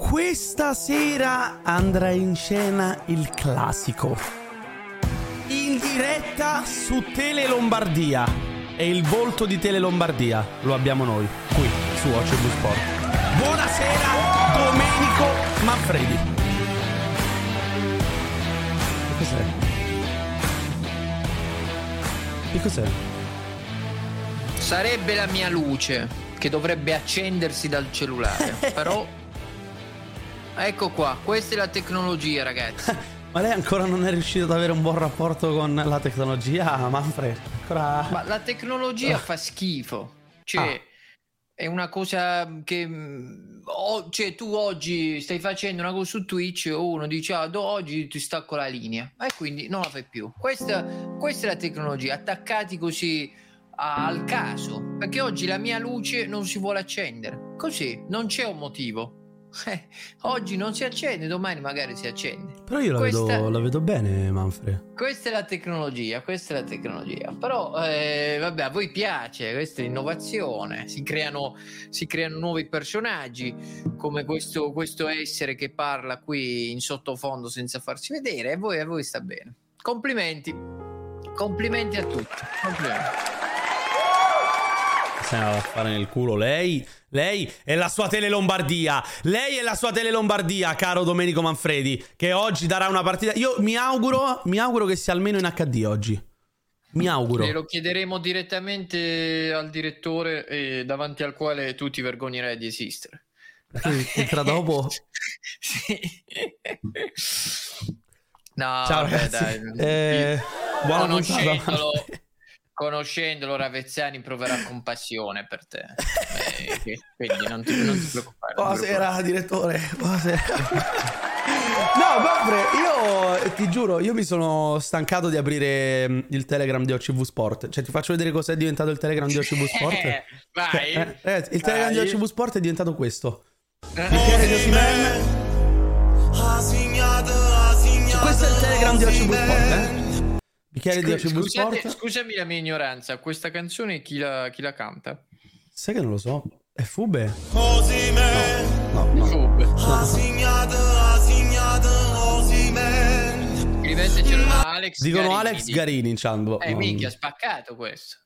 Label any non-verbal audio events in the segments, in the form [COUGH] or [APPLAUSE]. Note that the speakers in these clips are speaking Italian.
Questa sera andrà in scena il classico. In diretta su Tele Lombardia. E il volto di Tele Lombardia lo abbiamo noi, qui su OCB Sport. Buonasera, Domenico Manfredi. Che cos'è? Che cos'è? Sarebbe la mia luce che dovrebbe accendersi dal cellulare, [LAUGHS] però ecco qua, questa è la tecnologia, ragazzi. [LAUGHS] Ma lei ancora non è riuscito ad avere un buon rapporto con la tecnologia, Manfred? Ancora... Ma la tecnologia [LAUGHS] fa schifo. Cioè, Ah. è una cosa che. mm, o- cioè, tu oggi stai facendo una cosa su Twitch e uno dice: Ah, do- oggi ti stacco la linea. E quindi non la fai più. Questa, questa è la tecnologia, attaccati così al caso. Perché oggi la mia luce non si vuole accendere. Così, non c'è un motivo. [LAUGHS] Eh, oggi non si accende, domani magari si accende. Però io la, Questa- vedo, la vedo bene, Manfred. Questa è la tecnologia, questa è la tecnologia. Però, eh, vabbè, a voi piace, questa è l'innovazione. Si creano, si creano nuovi personaggi, come questo, questo essere che parla qui in sottofondo senza farsi vedere. E voi, a voi sta bene. Complimenti. Complimenti a tutti. Complimenti. Se ne va a fare nel culo lei. Lei è la sua Tele Lombardia. Lei è la sua Tele Lombardia, caro Domenico Manfredi. Che oggi darà una partita. Io mi auguro, mi auguro che sia almeno in HD oggi. Mi auguro. Glielo chiederemo direttamente al direttore eh, davanti al quale tu ti vergognerai di esistere. Entra dopo. [LAUGHS] Sì. No, Ciao vabbè, ragazzi. dai. Eh, buona puntata. Conoscendolo, Ravezzani proverà compassione per te. Eh, quindi non ti, non ti preoccupare. non Buonasera, direttore. Buonasera. No, Manfred, io ti giuro, io mi sono stancato di aprire mm, il Telegram di OCV Sport. Cioè, ti faccio vedere cos'è diventato il Telegram di OCV Sport. Eh, vai. Eh, ragazzi, il Telegram Vai. di OCV Sport è diventato questo. Bicchiere di Osimhen. Questo è il Telegram di OCV Sport, eh? Di Scu- OCV scusate- Sport. scusami la mia ignoranza, questa canzone chi la, chi la canta? Sai che non lo so. È Fube? No, no, no. Fub. Scrivetecelo da Alex Dicono Garini, Alex dico. Garini in chat. Eh, minchia, spaccato questo.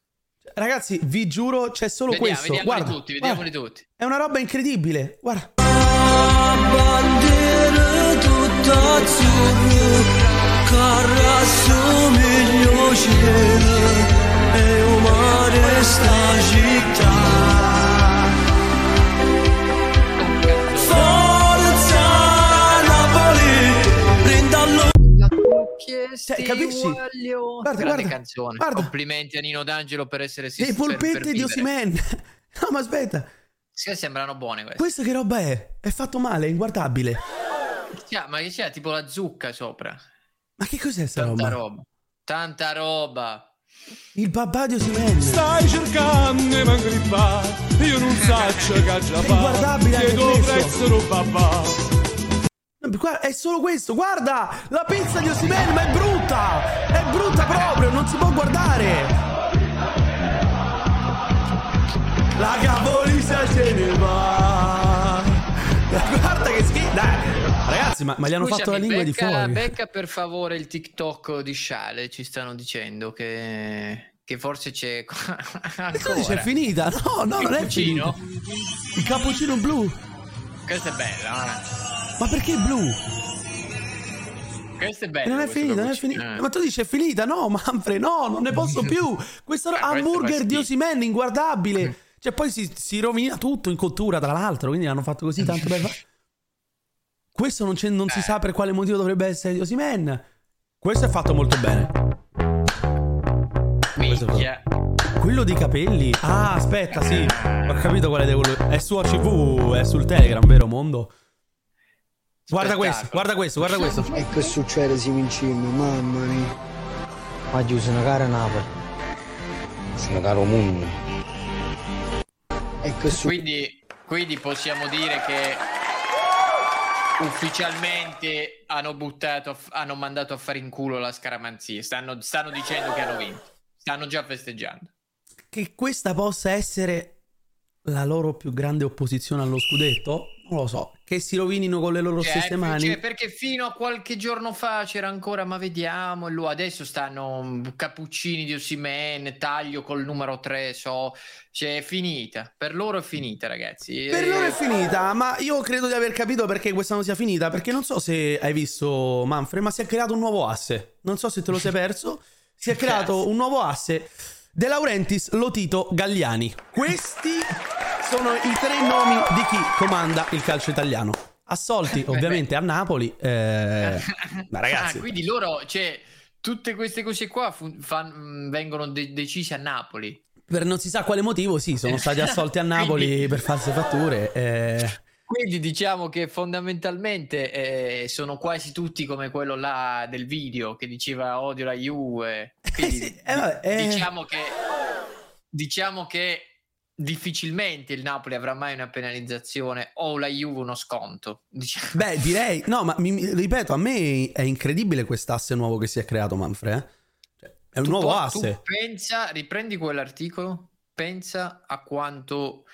Ragazzi, vi giuro, c'è solo Vediamo, questo. vediamoli Guarda, tutti, vediamoli guarda. tutti. È una roba incredibile. Guarda. Bandiere tutto azzurro che rassomiglia cielo e un mare sta città Forza Napoli prendalo Cioè, capisci? Guarda, Grande guarda, canzone. guarda. Complimenti a Nino D'Angelo per essere Le per- polpette per di. Osimen. [LAUGHS] No, ma aspetta. Sì, sembrano buone queste. Questo che roba è? È fatto male, è inguardabile. C'ha- ma che c'è tipo la zucca sopra? Ma che cos'è sta Tanta roba? roba. Tanta roba. Il babà di Osimen. Stai cercando di mangripare, io non saccio che già È inguardabile anche questo. prezzo no babà. Guarda, è solo questo, guarda! La pizza di Osimen, ma è brutta! È brutta proprio, non si può guardare! La capolista se ne va! [LAUGHS] Guarda che schifo! Dai! Ragazzi, ma, ma gli hanno fatto la Scusami, lingua di becca, fuori. Becca per favore il TikTok di Sciale, ci stanno dicendo che, che forse c'è [LAUGHS] ancora. C'è finita? No, no, non è Cappuccino? finita. Il cappuccino blu. Questa è bella, eh. Ma perché blu? Questa è bella. non è finita, non è finita. eh. Ma tu dici è finita? No, Manfred, no, non ne posso [LAUGHS] più. Questo Ah, hamburger di. Osimen inguardabile. [LAUGHS] Cioè, poi si, si rovina tutto in cottura, tra l'altro. Quindi l'hanno fatto così tanto fa- Questo non, c'è- non si Eh. sa per quale motivo dovrebbe essere di Osimen. Questo è fatto molto bene. Questo è Minchia. Quello dei capelli. Ah, aspetta, sì. Ho capito quale devo. È su OCV, è sul Telegram, vero mondo? Guarda questo, guarda questo, guarda questo. E che succede se vinciamo? Mamma mia. Oggi sono cara Napoli. Sono caro mondo. E che succede? Quindi, quindi possiamo dire che ufficialmente hanno buttato, hanno mandato a fare in culo la scaramanzia. Stanno, stanno dicendo che hanno vinto. Stanno già festeggiando. Che questa possa essere la loro più grande opposizione allo scudetto? Non lo so. Che si rovinino con le loro Cioè, stesse mani. cioè, perché fino a qualche giorno fa c'era ancora, ma vediamo. e lui- Adesso stanno mm, cappuccini di Ossimen, taglio col numero 3. So, cioè, è finita. Per loro è finita, ragazzi. Per Eh, loro è finita, ma io credo di aver capito perché questa non sia finita. Perché non so se hai visto Manfred, ma si è creato un nuovo asse. Non so se te lo sei perso. Si è [LAUGHS] creato un nuovo asse. De Laurentiis, Lotito, Galliani. Questi sono i tre nomi di chi comanda il calcio italiano. Assolti [LAUGHS] ovviamente a Napoli. eh, [LAUGHS] ma ragazzi, Ah, quindi loro, cioè, tutte queste cose qua fu- fan- vengono de- decise a Napoli. per non si sa quale motivo, sì, sono stati [LAUGHS] assolti a Napoli Quindi- per false fatture. eh. Quindi diciamo che fondamentalmente eh, sono quasi tutti come quello là del video che diceva odio la Juve. Quindi sì, eh, vabbè, eh. diciamo che diciamo che difficilmente il Napoli avrà mai una penalizzazione o la Juve uno sconto. Diciamo. Beh, direi, no, ma mi- ripeto, a me è incredibile quest'asse nuovo che si è creato, Manfred. eh. Cioè, è un Tu nuovo asse. Tu pensa, riprendi quell'articolo, pensa a quanto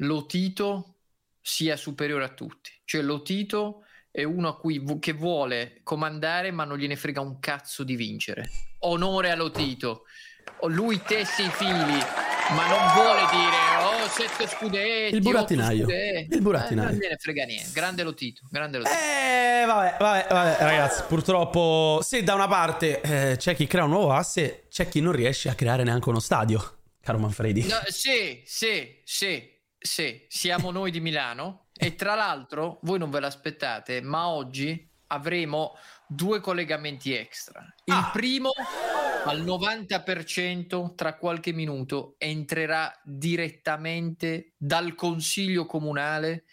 Lotito sia superiore a tutti. Cioè Lotito è uno a cui vu- che vuole comandare ma non gliene frega un cazzo di vincere. Onore a Lotito. Lui tesse i fili ma non vuole dire oh sette scudetti, Il burattinaio. scudetti". Il burattinaio. Eh, non gliene frega niente. Grande Lotito, grande Lotito. Eh, vabbè, vabbè, vabbè, ragazzi, purtroppo se da una parte eh, c'è chi crea un nuovo asse, c'è chi non riesce a creare neanche uno stadio, caro Manfredi. No, sì, sì, sì, sì, siamo noi di Milano e tra l'altro voi non ve l'aspettate, ma oggi avremo due collegamenti extra. Il Ah. primo al 90% tra qualche minuto entrerà direttamente dal consiglio comunale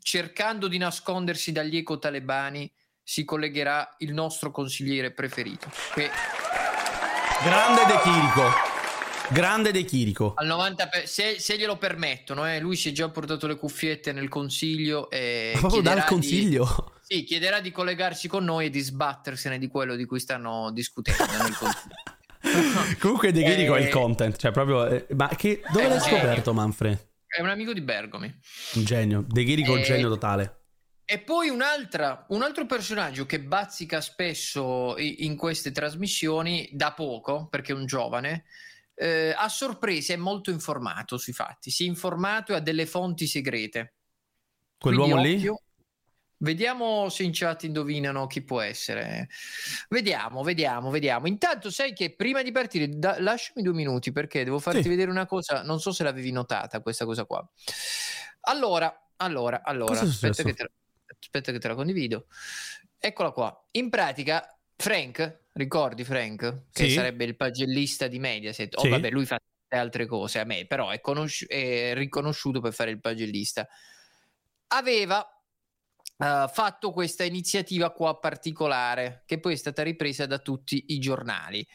cercando di nascondersi dagli eco talebani si collegherà il nostro consigliere preferito che Grande De Chirico. Grande De Chirico. Al 90 per- se, se glielo permettono, eh, lui si è già portato le cuffiette nel consiglio e Ma proprio chiederà dal di- consiglio. Sì, chiederà di collegarsi con noi e di sbattersene di quello di cui stanno discutendo. [LAUGHS] Comunque De Chirico è il Eh, content, cioè proprio... eh, ma che, dove È l'hai scoperto, Manfred? È un amico di Bergomi. Un genio. De Chirico un Eh, genio totale. E poi un'altra, un altro personaggio che bazzica spesso in queste trasmissioni da poco, perché è un giovane, eh, a sorpresa è molto informato sui fatti, si è informato e ha delle fonti segrete. Quell'uomo Quindi lì? occhio. Vediamo se in chat indovinano chi può essere. Vediamo, vediamo, vediamo. Intanto sai che prima di partire, da- lasciami due minuti perché devo farti Sì. vedere una cosa. Non so se l'avevi notata questa cosa qua. Allora, allora, allora, aspetta che, te, aspetta che te la condivido. Eccola qua. In pratica, Frank, ricordi Frank, che Sì. sarebbe il pagellista di Mediaset. Oh, Sì. vabbè, lui fa tante altre cose a me, però è, conosci- è riconosciuto per fare il pagellista. Aveva eh, fatto questa iniziativa qua particolare, che poi è stata ripresa da tutti i giornali.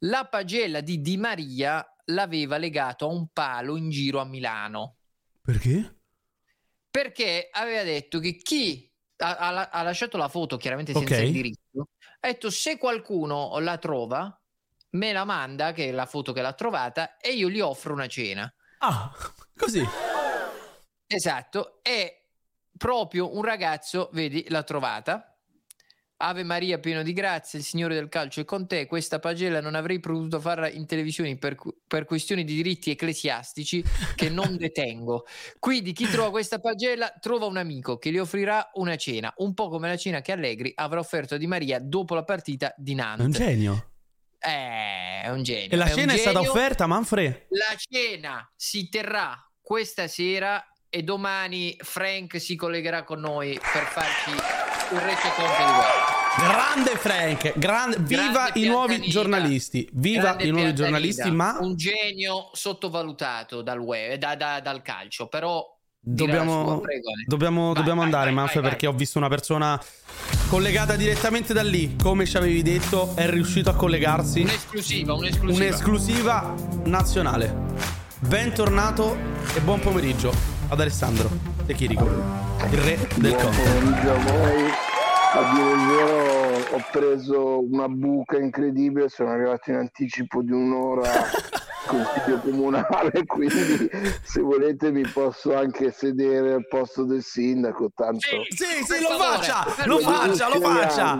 La pagella di Di Maria l'aveva legato a un palo in giro a Milano Perché? perché aveva detto che chi ha, ha- ha lasciato la foto chiaramente senza Ok. indirizzo ha detto se qualcuno la trova me la manda che è la foto che l'ha trovata e io gli offro una cena Ah, [LAUGHS] così. esatto e proprio un ragazzo vedi l'ha trovata Ave Maria pieno di grazia, il Signore del calcio è con te. Questa pagella non avrei potuto farla in televisione per, per questioni di diritti ecclesiastici che non [LAUGHS] detengo. Quindi chi trova questa pagella trova un amico che gli offrirà una cena, un po' come la cena che Allegri avrà offerto a Di Maria dopo la partita di È un Nantes. genio. Eh, è un genio. E la è cena è stata offerta, Manfred? La cena si terrà questa sera e domani Frank si collegherà con noi per farci un resoconto di guerra. Grande Frank, grande, viva Grande i nuovi giornalisti, viva i nuovi giornalisti, ma un genio sottovalutato dal, web, da- da- dal calcio, però dobbiamo, sua, Ale. dobbiamo, Vai, dobbiamo vai, andare, vai, Manfred, perché ho visto una persona collegata direttamente da lì, come ci avevi detto, è riuscito a collegarsi. Un'esclusiva, un'esclusiva. Un'esclusiva nazionale. Bentornato e buon pomeriggio ad Alessandro De Chirico, il re del Buon conto. pomeriggio a voi. A dire il vero ho preso una buca incredibile, sono arrivato in anticipo di un'ora [LAUGHS] consiglio comunale, quindi se volete mi posso anche sedere al posto del sindaco, tanto Sì, sì, Per lo faccia, lo favore. faccia, lo faccia.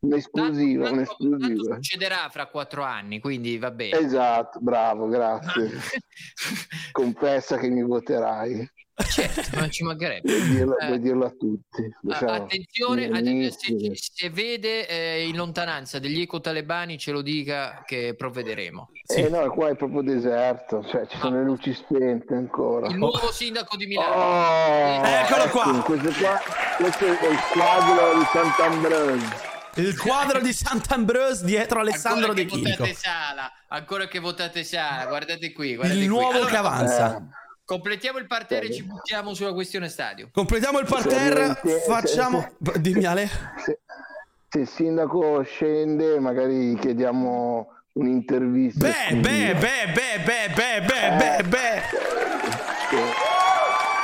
Un'esclusiva, Tanto- tanto- tanto un'esclusiva. succederà fra quattro anni, quindi va bene. Esatto, bravo, grazie. [LAUGHS] Confessa che mi voterai. certo, non ci mancherebbe. Vuoi dirlo, Eh, dirlo a tutti. Ah, Siamo attenzione, attenzione, se, se vede eh, in lontananza degli eco talebani ce lo dica che provvederemo. Sì. Eh no, qua è proprio deserto, cioè ci sono le luci spente ancora. Il nuovo sindaco di Milano. Oh, Eccolo qua. ecco, Questo, qua, questo è il quadro di Sant'Ambrogio. Il quadro di Sant'Ambrose dietro Alessandro ancora De che Chirico. votate Sala, ancora che votate Sala, guardate qui. Guardate Il qui. nuovo Allora, che avanza. Eh, Completiamo il parterre e ci buttiamo sulla questione stadio. Completiamo il parterre, Se- se- facciamo... Dimmi Ale. se, se il sindaco scende, magari chiediamo un'intervista. Beh, beh, beh, beh, beh, beh, beh, beh, beh.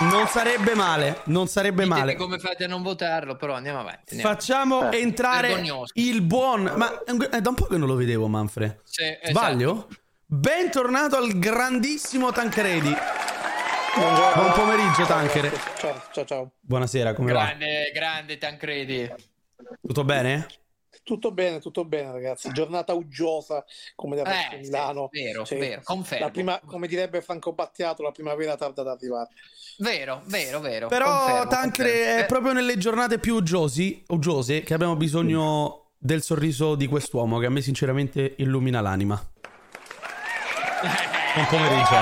Non sarebbe male, non sarebbe Ditemi male. come fate a non votarlo, però andiamo avanti. andiamo. Facciamo Eh. entrare Vergognoso. il buon... Ma è è da un po' che non lo vedevo, Manfred. Sì, esatto. Sbaglio? Bentornato al grandissimo Tancredi. Buon pomeriggio, Tanchere. Ciao, ciao, ciao. Buonasera, come va? Grande, grande Tancredi. Tutto bene? Tutto bene, tutto bene, ragazzi. Giornata uggiosa come da Eh, Milano. sì, vero, Cioè, vero, confermo. la prima, come direbbe Franco Battiato, la primavera tarda ad arrivare. Vero, vero, vero. Però confermo, Tancre confermo. è Eh, proprio nelle giornate più uggiosi, uggiose che abbiamo bisogno del sorriso di quest'uomo che a me sinceramente illumina l'anima. [LAUGHS] Buon pomeriggio.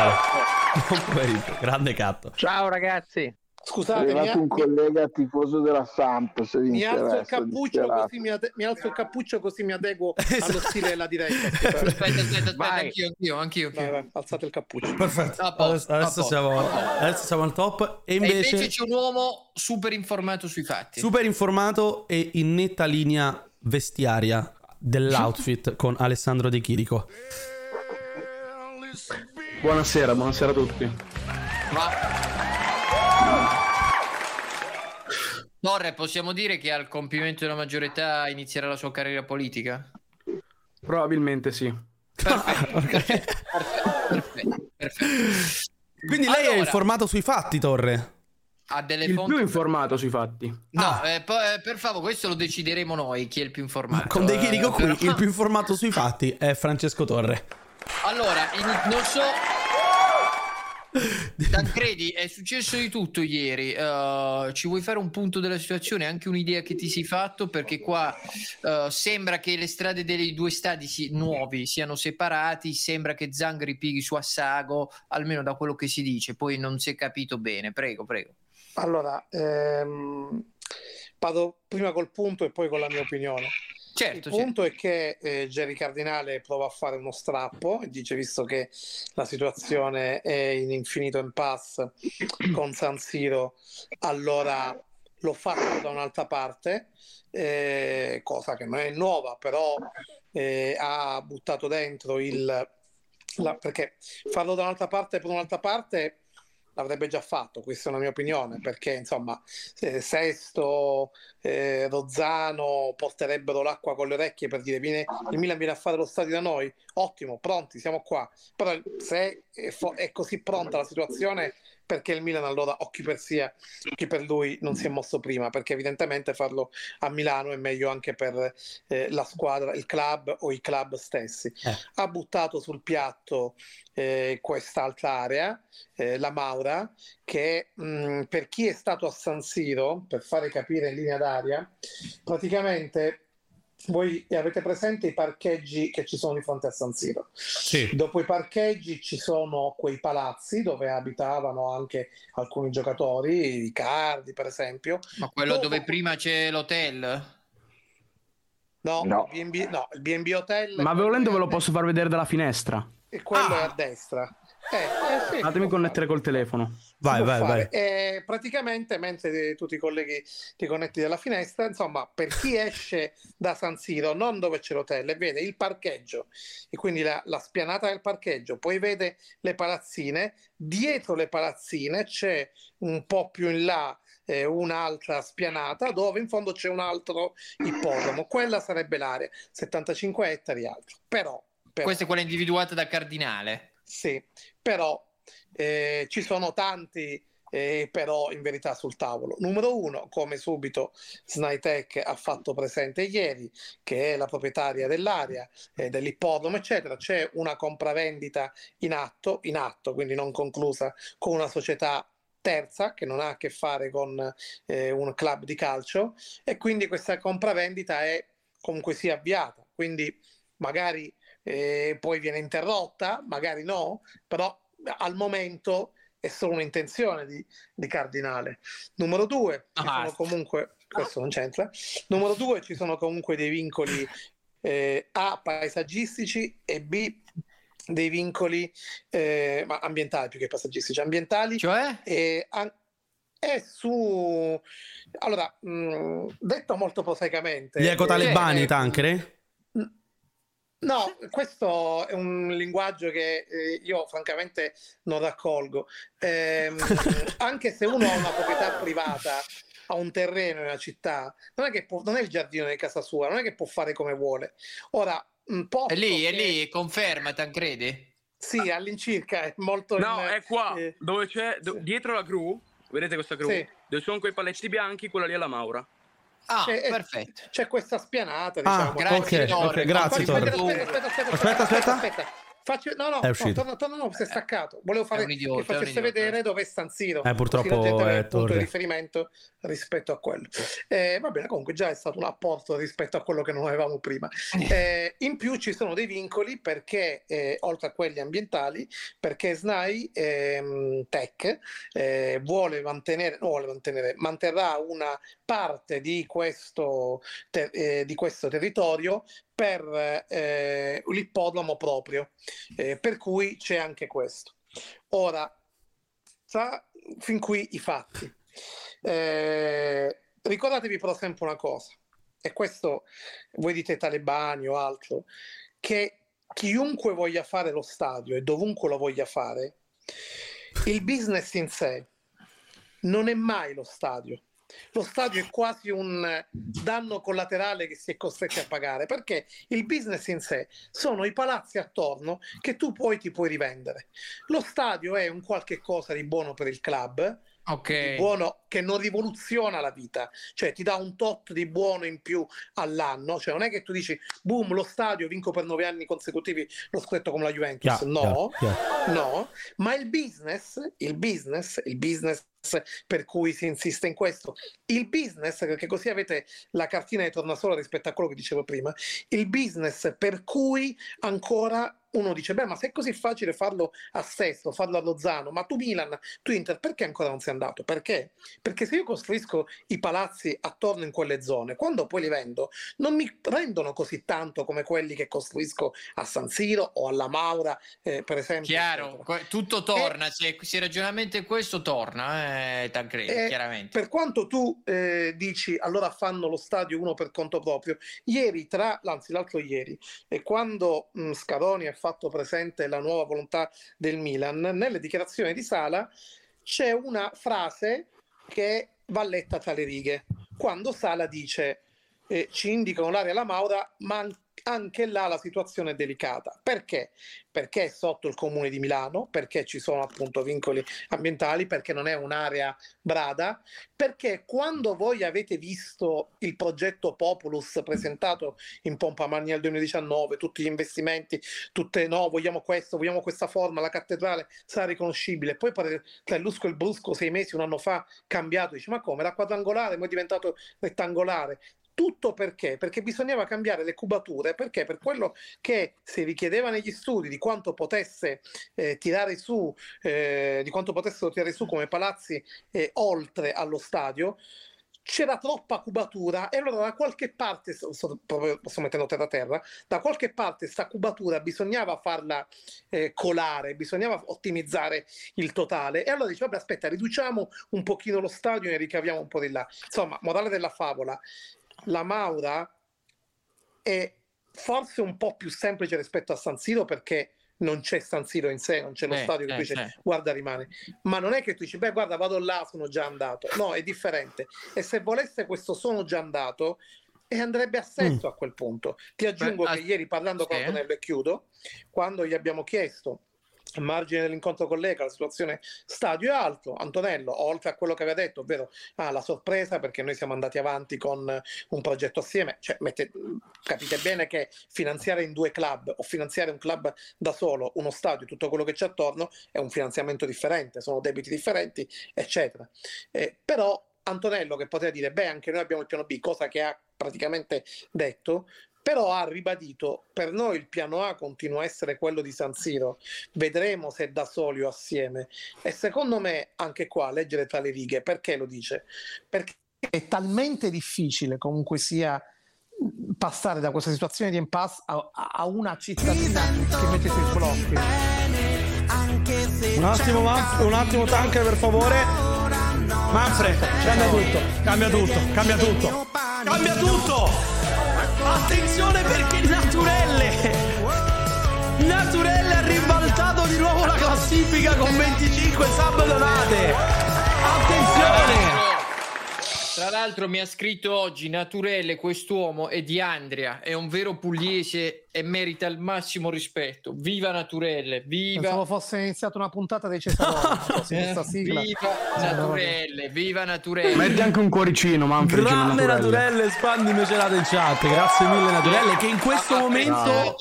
Buon pomeriggio, grande catto. Ciao ragazzi. È Scusate, mi, arrivato un collega tifoso della Samp, se vi mi alzo il cappuccio così mi, ade- mi alzo il cappuccio così mi adeguo [LAUGHS] Esatto. allo stile della diretta. [LAUGHS] Aspetta, aspetta, aspetta, Vai. anch'io, anch'io, anch'io. Vai, vai, alzate il cappuccio. Perfetto. Posto, Adesso, adesso siamo, adesso siamo al top. E E invece, invece c'è un uomo super informato sui fatti. super informato e in netta linea vestiaria dell'outfit con Alessandro De Chirico. Buonasera, buonasera a tutti. Ma... Torre, possiamo dire che al compimento della maggiore età inizierà la sua carriera politica? Probabilmente sì. Perfetto, perfetto, [LAUGHS] perfetto, perfetto. Quindi lei è Allora. informato sui fatti, Torre. Ha delle Il fonti... più informato sui fatti. No, Ah. eh, po- eh, per favore, questo lo decideremo noi, chi è il più informato. Con De Chirico Eh, qui, però- il più informato sui fatti è Francesco Torre. Allora, in- non so... Tancredi, è successo di tutto ieri. eh, ci vuoi fare un punto della situazione? Anche un'idea che ti sei fatto? Perché qua eh, sembra che le strade dei due stadi si- nuovi siano separati. Sembra che Zang ripighi su Assago, almeno da quello che si dice. Poi non si è capito bene. Prego, prego. Allora, ehm, vado prima col punto e poi con la mia opinione. Certo, Il punto è che eh, Jerry Cardinale prova a fare uno strappo e dice visto che la situazione è in infinito impasse con San Siro, allora lo faccio da un'altra parte, eh, cosa che non è nuova, però eh, ha buttato dentro il... la- perché farlo da un'altra parte per un'altra parte l'avrebbe già fatto, questa è una mia opinione, perché insomma eh, Sesto, eh, Rozzano porterebbero l'acqua con le orecchie per dire viene, il Milan viene a fare lo stadio da noi, ottimo, pronti, siamo qua. Però se è, fo- è così pronta la situazione, perché il Milan allora o chi per sia chi per lui non si è mosso prima perché evidentemente farlo a Milano è meglio anche per eh, la squadra il club o i club stessi Eh. ha buttato sul piatto eh, quest'altra area eh, la Maura che mh, per chi è stato a San Siro per fare capire in linea d'aria praticamente voi avete presente i parcheggi che ci sono di fronte a San Siro Sì. Dopo i parcheggi ci sono quei palazzi dove abitavano anche alcuni giocatori, i Cardi per esempio. Ma quello Dopo- dove prima c'è l'hotel? No, No. Il, B&B, no, il B&B Hotel. Ma volendo ve lo posso far vedere dalla finestra. e quello Ah. è a destra. Eh, eh, sì, Fatemi connettere col telefono. Vai, vai, fare. vai. E praticamente mentre tu ti colleghi, ti connetti dalla finestra, insomma, per chi esce da San Siro, non dove c'è l'hotel, e vede il parcheggio, e quindi la, la spianata del parcheggio, poi vede le palazzine, dietro le palazzine c'è un po' più in là eh, un'altra spianata dove in fondo c'è un altro ippodromo. Quella sarebbe l'area, 75 ettari altro. Però, però Questa è quella individuata da Cardinale. Sì, però eh, ci sono tanti eh, però in verità sul tavolo. Numero uno, come subito Snaitech ha fatto presente ieri, che è la proprietaria dell'area, eh, dell'ippodromo, eccetera, c'è una compravendita in atto, in atto, quindi non conclusa, con una società terza che non ha a che fare con eh, un club di calcio e quindi questa compravendita è comunque sia avviata, quindi magari eh, poi viene interrotta, magari no, però al momento è solo un'intenzione di, di Cardinale. Numero due, ci Ah. sono comunque, questo non c'entra, numero due ci sono comunque dei vincoli eh, A paesaggistici e B dei vincoli eh, ma ambientali più che paesaggistici, ambientali Cioè? e an- è su allora mh, detto molto prosaicamente Gli ecotalebani, eh, Tancre? No, questo è un linguaggio che eh, io francamente non raccolgo. Ehm, [LAUGHS] anche se uno ha una proprietà privata, ha un terreno in una città, non è che può, non è il giardino di casa sua, non è che può fare come vuole. Ora, un po'. È lì, è lì, conferma, Tancredi? Sì, all'incirca è molto. No, in- è qua, eh, dove c'è, do- dietro la gru, vedete questa gru? Sì. Dove sono quei paletti bianchi, quella lì è la Maura. Ah, c'è, eh, perfetto. c'è questa spianata, Ah, diciamo. Grazie, ok, Torre, ok, grazie Aspetta, Torre. aspetta, aspetta, aspetta, Aspetta, aspetta, aspetta. Faccio- no, no, È no, uscito. torna, torna, no, si è staccato. Volevo fare idiota, che facesse vedere dove è San Siro. Eh, purtroppo è il punto Torre. di riferimento rispetto a quello. Eh, va bene, comunque già è stato un apporto rispetto a quello che non avevamo prima. Eh, in più ci sono dei vincoli perché, eh, oltre a quelli ambientali, perché SNAI ehm, Tech eh, vuole mantenere, no, vuole mantenere, manterrà una parte di questo, ter- eh, di questo territorio per eh, l'ippodromo proprio, eh, per cui c'è anche questo. Ora, sa- fin qui i fatti. Eh, ricordatevi però sempre una cosa, e questo voi dite talebani o altro, che chiunque voglia fare lo stadio e dovunque lo voglia fare, il business in sé non è mai lo stadio. Lo stadio è quasi un danno collaterale che si è costretti a pagare perché il business in sé sono i palazzi attorno che tu poi ti puoi rivendere. Lo stadio è un qualche cosa di buono per il club, Ok. di buono che non rivoluziona la vita, cioè ti dà un tot di buono in più all'anno, cioè non è che tu dici boom lo stadio vinco per nove anni consecutivi lo scudetto come la Juventus, Chiaro, no, chiaro, chiaro. no, ma il business, il business, il business per cui si insiste in questo, il business, perché così avete la cartina di tornasole rispetto a quello che dicevo prima, il business per cui ancora uno dice, beh, ma se è così facile farlo a Sesto, farlo a Lozano, ma tu Milan, tu Inter, perché ancora non sei andato? Perché? Perché se io costruisco i palazzi attorno in quelle zone, quando poi li vendo, non mi rendono così tanto come quelli che costruisco a San Siro o alla Maura, eh, per esempio. Chiaro, eccetera. tutto torna, se, se il ragionamento è questo torna, eh, Tancredi, Eh, chiaramente. Per quanto tu eh, dici allora fanno lo stadio uno per conto proprio, ieri tra, anzi l'altro ieri, e quando mh, Scaroni ha fatto presente la nuova volontà del Milan, nelle dichiarazioni di Sala c'è una frase che va letta tra le righe, quando Sala dice eh, ci indicano l'area La Maura, ma an- anche là la situazione è delicata. Perché? Perché è sotto il comune di Milano, perché ci sono appunto vincoli ambientali, perché non è un'area brada, perché quando voi avete visto il progetto Populus presentato in pompa magna nel 2019, tutti gli investimenti, tutte no, vogliamo questo, vogliamo questa forma, la cattedrale sarà riconoscibile, poi tra il Lusco e il Brusco sei mesi, un anno fa, cambiato, dici ma come, era quadrangolare, ma è diventato rettangolare, tutto perché? Perché bisognava cambiare le cubature, perché per quello che si richiedeva negli studi di quanto potesse eh, tirare su, eh, di quanto potessero tirare su come palazzi eh, oltre allo stadio, c'era troppa cubatura e allora da qualche parte, sto, sto, sto mettendo terra a terra, da qualche parte sta cubatura bisognava farla eh, colare, bisognava ottimizzare il totale e allora dice vabbè aspetta riduciamo un pochino lo stadio e ricaviamo un po' di là. Insomma, morale della favola, la Maura è forse un po' più semplice rispetto a San Siro perché non c'è San Siro in sé, non c'è lo Eh, stadio che eh, tu dici eh. guarda rimane, ma non è che tu dici beh guarda vado là, sono già andato, no è differente e se volesse questo sono già andato e andrebbe a senso a quel punto. Ti aggiungo Beh, che ah, ieri parlando con sì. Antonello e chiudo, quando gli abbiamo chiesto a margine dell'incontro con lei che la situazione stadio è alto, Antonello, oltre a quello che aveva detto, ovvero ah, la sorpresa perché noi siamo andati avanti con un progetto assieme, cioè mette- capite bene che finanziare in due club o finanziare un club da solo, uno stadio, tutto quello che c'è attorno è un finanziamento differente, sono debiti differenti, eccetera. Eh, però Antonello che poteva dire, beh, anche noi abbiamo il piano B, cosa che ha praticamente detto, però ha ribadito, per noi il piano A continua a essere quello di San Siro, vedremo se da soli o assieme. E secondo me, anche qua, leggere tra le righe, perché lo dice? Perché è talmente difficile comunque sia passare da questa situazione di impasse a, a una cittadina che mette sui blocchi. Un attimo, Manf- un attimo, Tanker, per favore. Manfred, cambia tutto, cambia tutto, cambia tutto. Cambia tutto! Attenzione perché Naturelle! Naturelle ha ribaltato di nuovo la classifica con 25 sub donate! Attenzione! Tra l'altro mi ha scritto oggi Naturelle, quest'uomo è di Andria, è un vero pugliese e merita il massimo rispetto. Viva Naturelle, viva! Pensavo fosse iniziata una puntata dei Cesaroni, [LAUGHS] sigla. Viva Naturelle, viva Naturelle! Metti anche un cuoricino, Manfred. Grande Naturelle. Naturelle, spandi mecenate in chat. Grazie mille, Naturelle, che in questo momento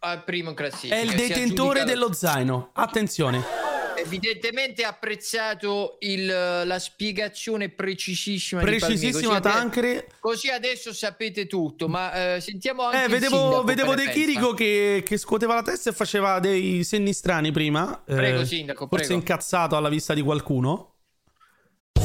al primo in classifica. è il detentore dello zaino. Attenzione. Evidentemente apprezzato il- la spiegazione precisissima Precisissima, Tancre. Così adesso sapete tutto, ma eh, sentiamo anche Eh, vedevo, vedevo De Chirico che, che scuoteva la testa e faceva dei segni strani prima. Eh, Prego, sindaco, Forse prego. incazzato alla vista di qualcuno.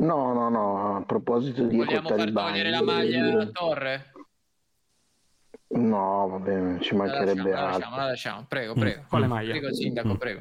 No, no, no, a proposito di Vogliamo far togliere la maglia dire- a Torre? No, va bene, ci La mancherebbe lasciamo, la altro. lasciamo, la lasciamo. Prego, prego. Quale maglia? Prego, sindaco, Mm. prego.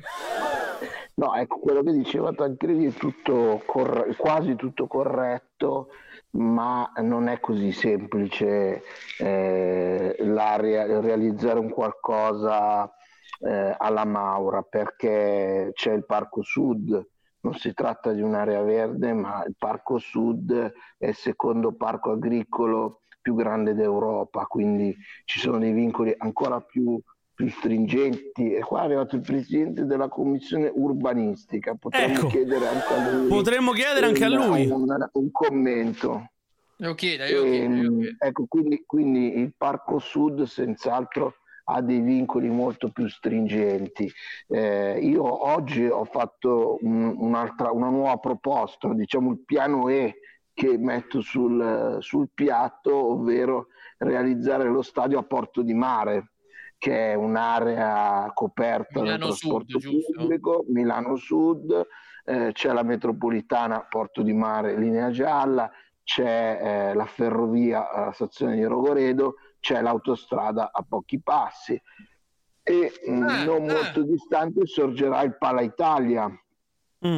No, ecco, quello che diceva Tancredi è tutto corre- quasi tutto corretto, ma non è così semplice eh, la rea- realizzare un qualcosa eh, alla Maura, perché c'è il Parco Sud, non si tratta di un'area verde, ma il Parco Sud è il secondo parco agricolo più grande d'Europa, quindi ci sono dei vincoli ancora più, più stringenti. E qua è arrivato il presidente della commissione urbanistica, potremmo Ecco. chiedere anche a lui, Potremmo chiedere anche a un- lui. un, un commento. Lo chieda, io chiedo, io Ehm, chiedo. ecco, quindi, quindi il Parco Sud senz'altro ha dei vincoli molto più stringenti. Eh, io oggi ho fatto un- un'altra, una nuova proposta, diciamo il piano E che metto sul, sul piatto, ovvero realizzare lo stadio a Porto di Mare, che è un'area coperta dal Milano Sud, trasporto giusto? pubblico, Milano Sud, eh, c'è la metropolitana Porto di Mare, linea gialla, c'è eh, la ferrovia alla stazione di Rogoredo, c'è l'autostrada a pochi passi e Ah, non molto distante sorgerà il Pala Italia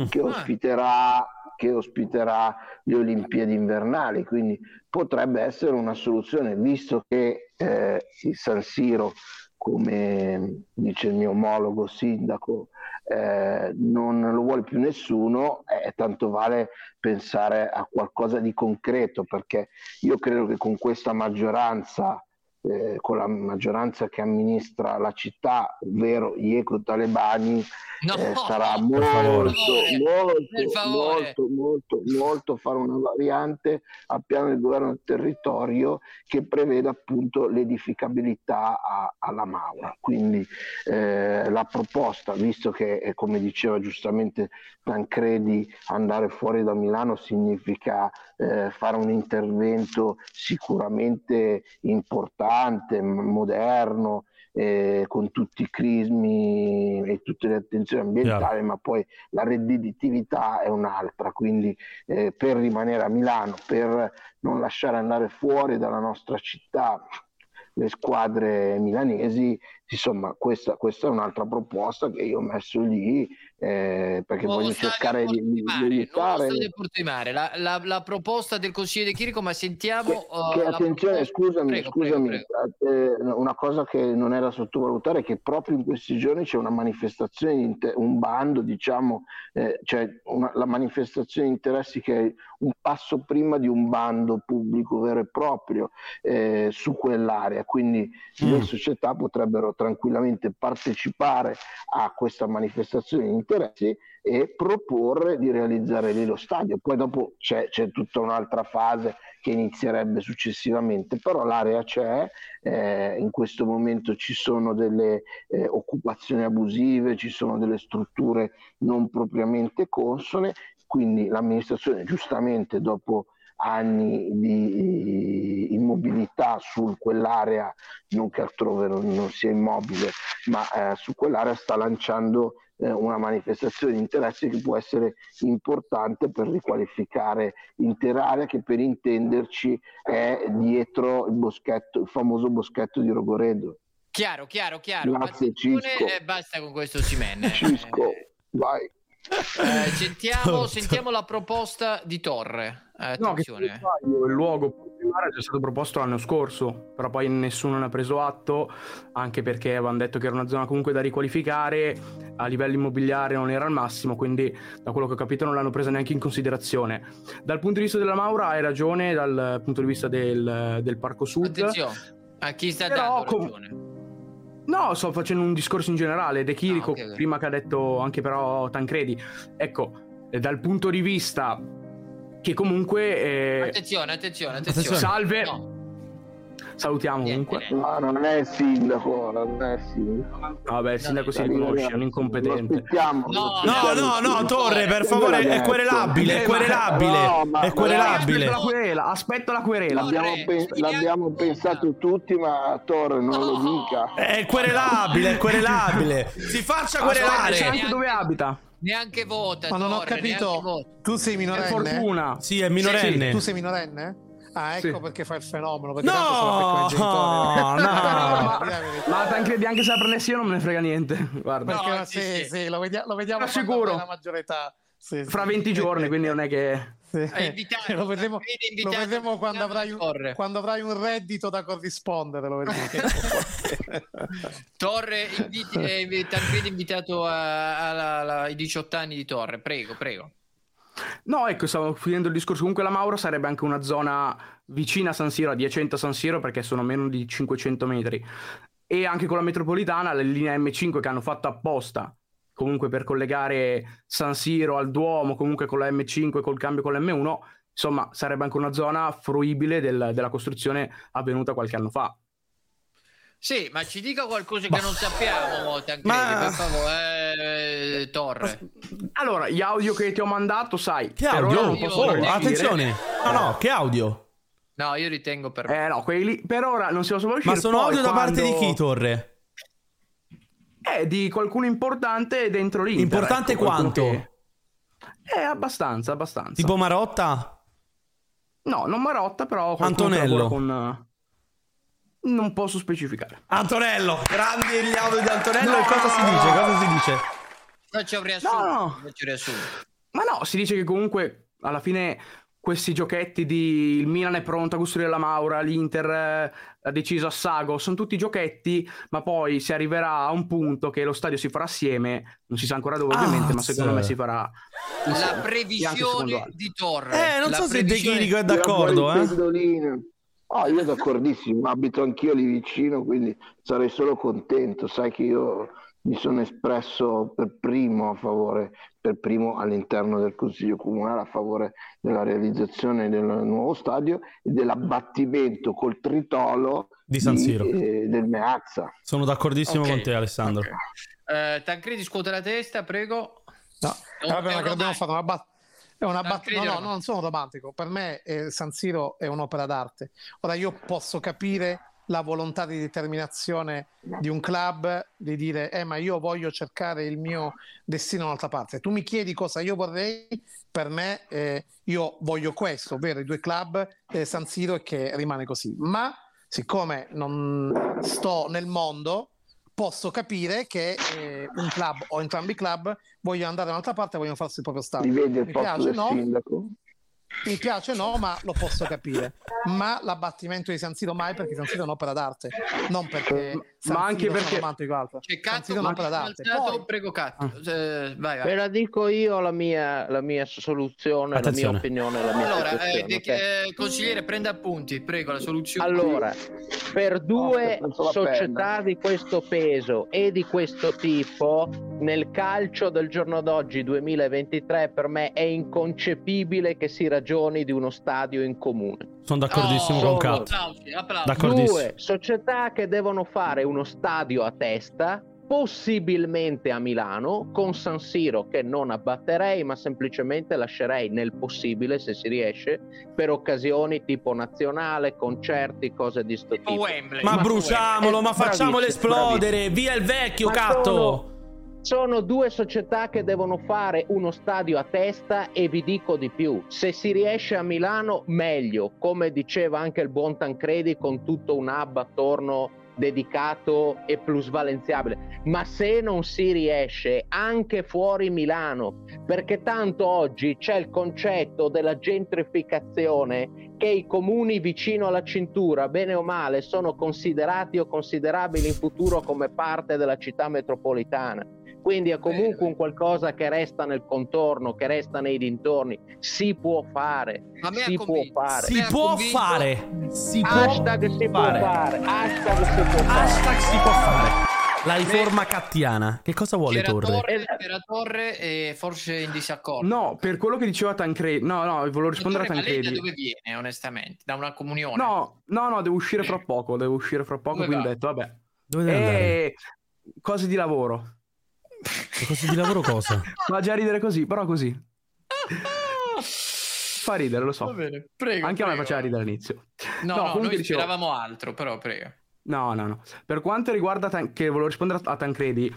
che ospiterà, che ospiterà le Olimpiadi invernali, quindi potrebbe essere una soluzione, visto che eh, il San Siro, come dice il mio omologo sindaco, eh, non lo vuole più nessuno, eh, tanto vale pensare a qualcosa di concreto, perché io credo che con questa maggioranza, eh, con la maggioranza che amministra la città, ovvero gli eco-talebani, No, eh, sarà molto, favore, molto, molto, molto, molto fare una variante al piano del governo del territorio che preveda appunto l'edificabilità a- alla Maura. Quindi eh, la proposta, visto che come diceva giustamente Tancredi, andare fuori da Milano significa eh, fare un intervento sicuramente importante, moderno, eh, con tutti i crismi e tutte le attenzioni ambientali, ma poi la redditività è un'altra, quindi eh, per rimanere a Milano, per non lasciare andare fuori dalla nostra città le squadre milanesi, insomma questa, questa è un'altra proposta che io ho messo lì eh, perché Nuovo voglio cercare di, di- la, la- la proposta del consigliere Chirico, ma sentiamo... uh, Che la attenzione, proposta- scusami, Prego, scusami, prego, eh, una cosa che non era sottovalutare è che proprio in questi giorni c'è una manifestazione, un bando, diciamo, eh, cioè una- la manifestazione di interessi che è un passo prima di un bando pubblico vero e proprio eh, su quell'area, quindi le società potrebbero tranquillamente partecipare a questa manifestazione di interessi e proporre di realizzare lì lo stadio. Poi dopo c'è, c'è tutta un'altra fase che inizierebbe successivamente, però l'area c'è, eh, in questo momento ci sono delle eh, occupazioni abusive, ci sono delle strutture non propriamente consone, quindi l'amministrazione giustamente dopo anni di immobilità su quell'area, non che altrove non, non sia immobile, ma eh, su quell'area sta lanciando eh, una manifestazione di interesse che può essere importante per riqualificare l'intera area che per intenderci è dietro il boschetto, il famoso boschetto di Rogoredo. Chiaro, chiaro, chiaro. Grazie, Cisco. eh, basta con questo Simen. Cisco, vai. Eh, sentiamo, sentiamo la proposta di Torre. Eh, No, attenzione. sbaglio, il luogo Mare è già stato proposto l'anno scorso, però poi nessuno ne ha preso atto, anche perché avevano detto che era una zona comunque da riqualificare, a livello immobiliare non era al massimo, quindi da quello che ho capito non l'hanno presa neanche in considerazione. Dal punto di vista della Maura hai ragione, dal punto di vista del, del Parco Sud. Attenzione, a chi sta Però dando com- ragione? No, sto facendo un discorso in generale. De Chirico, Ah, ok, ok. prima che ha detto anche però Tancredi. Ecco, eh, dal punto di vista che comunque... eh, Attenzione, attenzione, attenzione. Salve. No. Salutiamo comunque. No, non è il sindaco, non è il sindaco. Vabbè, il sindaco si riconosce, è un incompetente. No, aspettiamo. no, no, Torre, per favore, è querelabile, è querelabile, no, è querelabile. Aspetta la querela, aspetta la querela. L'abbiamo, pe- l'abbiamo pensato tutti, ma Torre non lo dica. È querelabile, è querelabile. [LAUGHS] Si faccia querelare. sai anche dove abita. Neanche vota. Ma non ho Torre, capito. Tu sei Per minorenne? fortuna. Sì, è minorenne. Tu sei minorenne? Ah, ecco Sì. perché fa il fenomeno. Perché No, tanto genitori. no. [LAUGHS] ma, Ma Tancredi anche se la prendessi io non me ne frega niente. Guarda. No, sì, sì, sì, sì. lo, vedia- lo vediamo sicuro. la maggiore età. Sì, sì. Fra 20 giorni, quindi non è che... Sì. È invitato, lo vedremo, lo vedremo quando, avrai un, quando avrai un reddito da corrispondere. Lo vedremo. [LAUGHS] Torre, inviti, eh, invitato ai 18 anni di Torre. Prego, prego. No, ecco, stavo finendo il discorso. Comunque la Mauro sarebbe anche una zona vicina a San Siro, adiacente a San Siro, perché sono meno di 500 metri. E anche con la metropolitana, la linea M5 che hanno fatto apposta, comunque per collegare San Siro al Duomo, comunque con la M5 e col cambio con la M1, insomma sarebbe anche una zona fruibile del- della costruzione avvenuta qualche anno fa. Sì, ma ci dica qualcosa che non sappiamo, Tancredi, Ma- per favore, eh, Torre. Allora, gli audio che ti ho mandato, sai, Che audio? non posso Oh, attenzione. No, no, che audio? No, io ritengo per Eh no, quelli per ora non si possono uscire. Ma sono poi audio da parte di chi, Torre? Eh, di qualcuno importante dentro l'Inter. Importante ecco, quanto? che- Eh, abbastanza, abbastanza. Tipo Marotta? No, non Marotta, però Antonello. Con... Non posso specificare. Antonello, grandi gli audio di Antonello. No! E cosa si dice? Cosa si dice? Faccio un riassunto. No, no. faccio un riassunto. Ma no, si dice che comunque alla fine questi giochetti di il Milan è pronto a costruire la Maura, l'Inter eh, ha deciso a Sago, sono tutti giochetti, ma poi si arriverà a un punto che lo stadio si farà assieme, non si sa ancora dove ovviamente, ma Azz. secondo me si farà La insieme. Anche previsione di Torre. Eh, non La so se De Chirico è d'accordo, eh. Oh, io d'accordissimo, abito anch'io lì vicino, quindi sarei solo contento. Sai che io mi sono espresso per primo a favore, per primo all'interno del Consiglio Comunale a favore della realizzazione del nuovo stadio e dell'abbattimento col tritolo Di San Siro. eh, del Meazza. Sono d'accordissimo Ok, con te, Alessandro. Eh, Tancredi scuote la testa, prego. No, eh, vabbè, dobbiamo romantico. fare una bat- è una bat- no, no, non sono romantico. Per me eh, San Siro è un'opera d'arte. Ora io posso capire la volontà di determinazione di un club di dire eh ma io voglio cercare il mio destino un'altra parte. Tu mi chiedi cosa io vorrei, per me eh, io voglio questo, ovvero i due club eh, San Siro e che rimane così. Ma siccome non sto nel mondo, posso capire che eh, un club o entrambi i club vogliono andare da un'altra parte e vogliono farsi il proprio stadio. Mi piace, no? sindaco? Mi piace no, ma lo posso capire. Ma l'abbattimento di San Siro mai perché San Siro è un'opera d'arte, non perché San Ma anche Siro perché- romantico altro. San è un'opera d'arte. alzato, Poi- prego Catto. Ah. Eh, vai, vai. Ve la dico io la mia, la mia soluzione, Attenzione. la mia opinione, la mia Allora, eh, de- ok? eh, consigliere, prenda appunti, prego, la soluzione. Allora, per due la società di questo peso e di questo tipo, nel calcio del giorno d'oggi, 2023, per me è inconcepibile che si ragioni di uno stadio in comune. Sono d'accordissimo Oh, con sono- Cat. Applausi. Due società che devono fare uno stadio a testa, possibilmente a Milano, con San Siro che non abbatterei, ma semplicemente lascerei nel possibile, se si riesce, per occasioni tipo nazionale, concerti, cose di sto Tipo tipo. Ma Ma- bruciamolo, ma facciamolo bravissimo, esplodere. Via il vecchio, Ma Catto. sono- Sono due società che devono fare uno stadio a testa e vi dico di più, se si riesce a Milano meglio, come diceva anche il buon Tancredi con tutto un hub attorno dedicato e plusvalenziabile, ma se non si riesce anche fuori Milano, perché tanto oggi c'è il concetto della gentrificazione che i comuni vicino alla cintura, bene o male, sono considerati o considerabili in futuro come parte della città metropolitana. Quindi è comunque un qualcosa che resta nel contorno, che resta nei dintorni. Si può fare, A me ha si può fare. Si può fare. Si può Hashtag si può fare. fare. Hashtag si può fare. Hashtag si può fare. La riforma cattiana. Che cosa vuole Torre? Torre, c'era Torre e forse in disaccordo. No, per quello che diceva Tancredi, no, no, volevo rispondere a ma lei da Tancredi. dove viene, onestamente? Da una comunione? No, no, no, devo uscire fra poco, devo uscire fra poco, Dove quindi ho va? detto, vabbè. Dove andare? Eh, cose di lavoro. Che cosa di lavoro cosa? Fa già ridere così, però così. [LAUGHS] Fa ridere, lo so. Va bene, prego. Anche a me prego. faceva ridere all'inizio. No, No, no, comunque noi dicevo- speravamo altro, però prego. No, no, no. Per quanto riguarda Tan- che volevo rispondere a a Tancredi,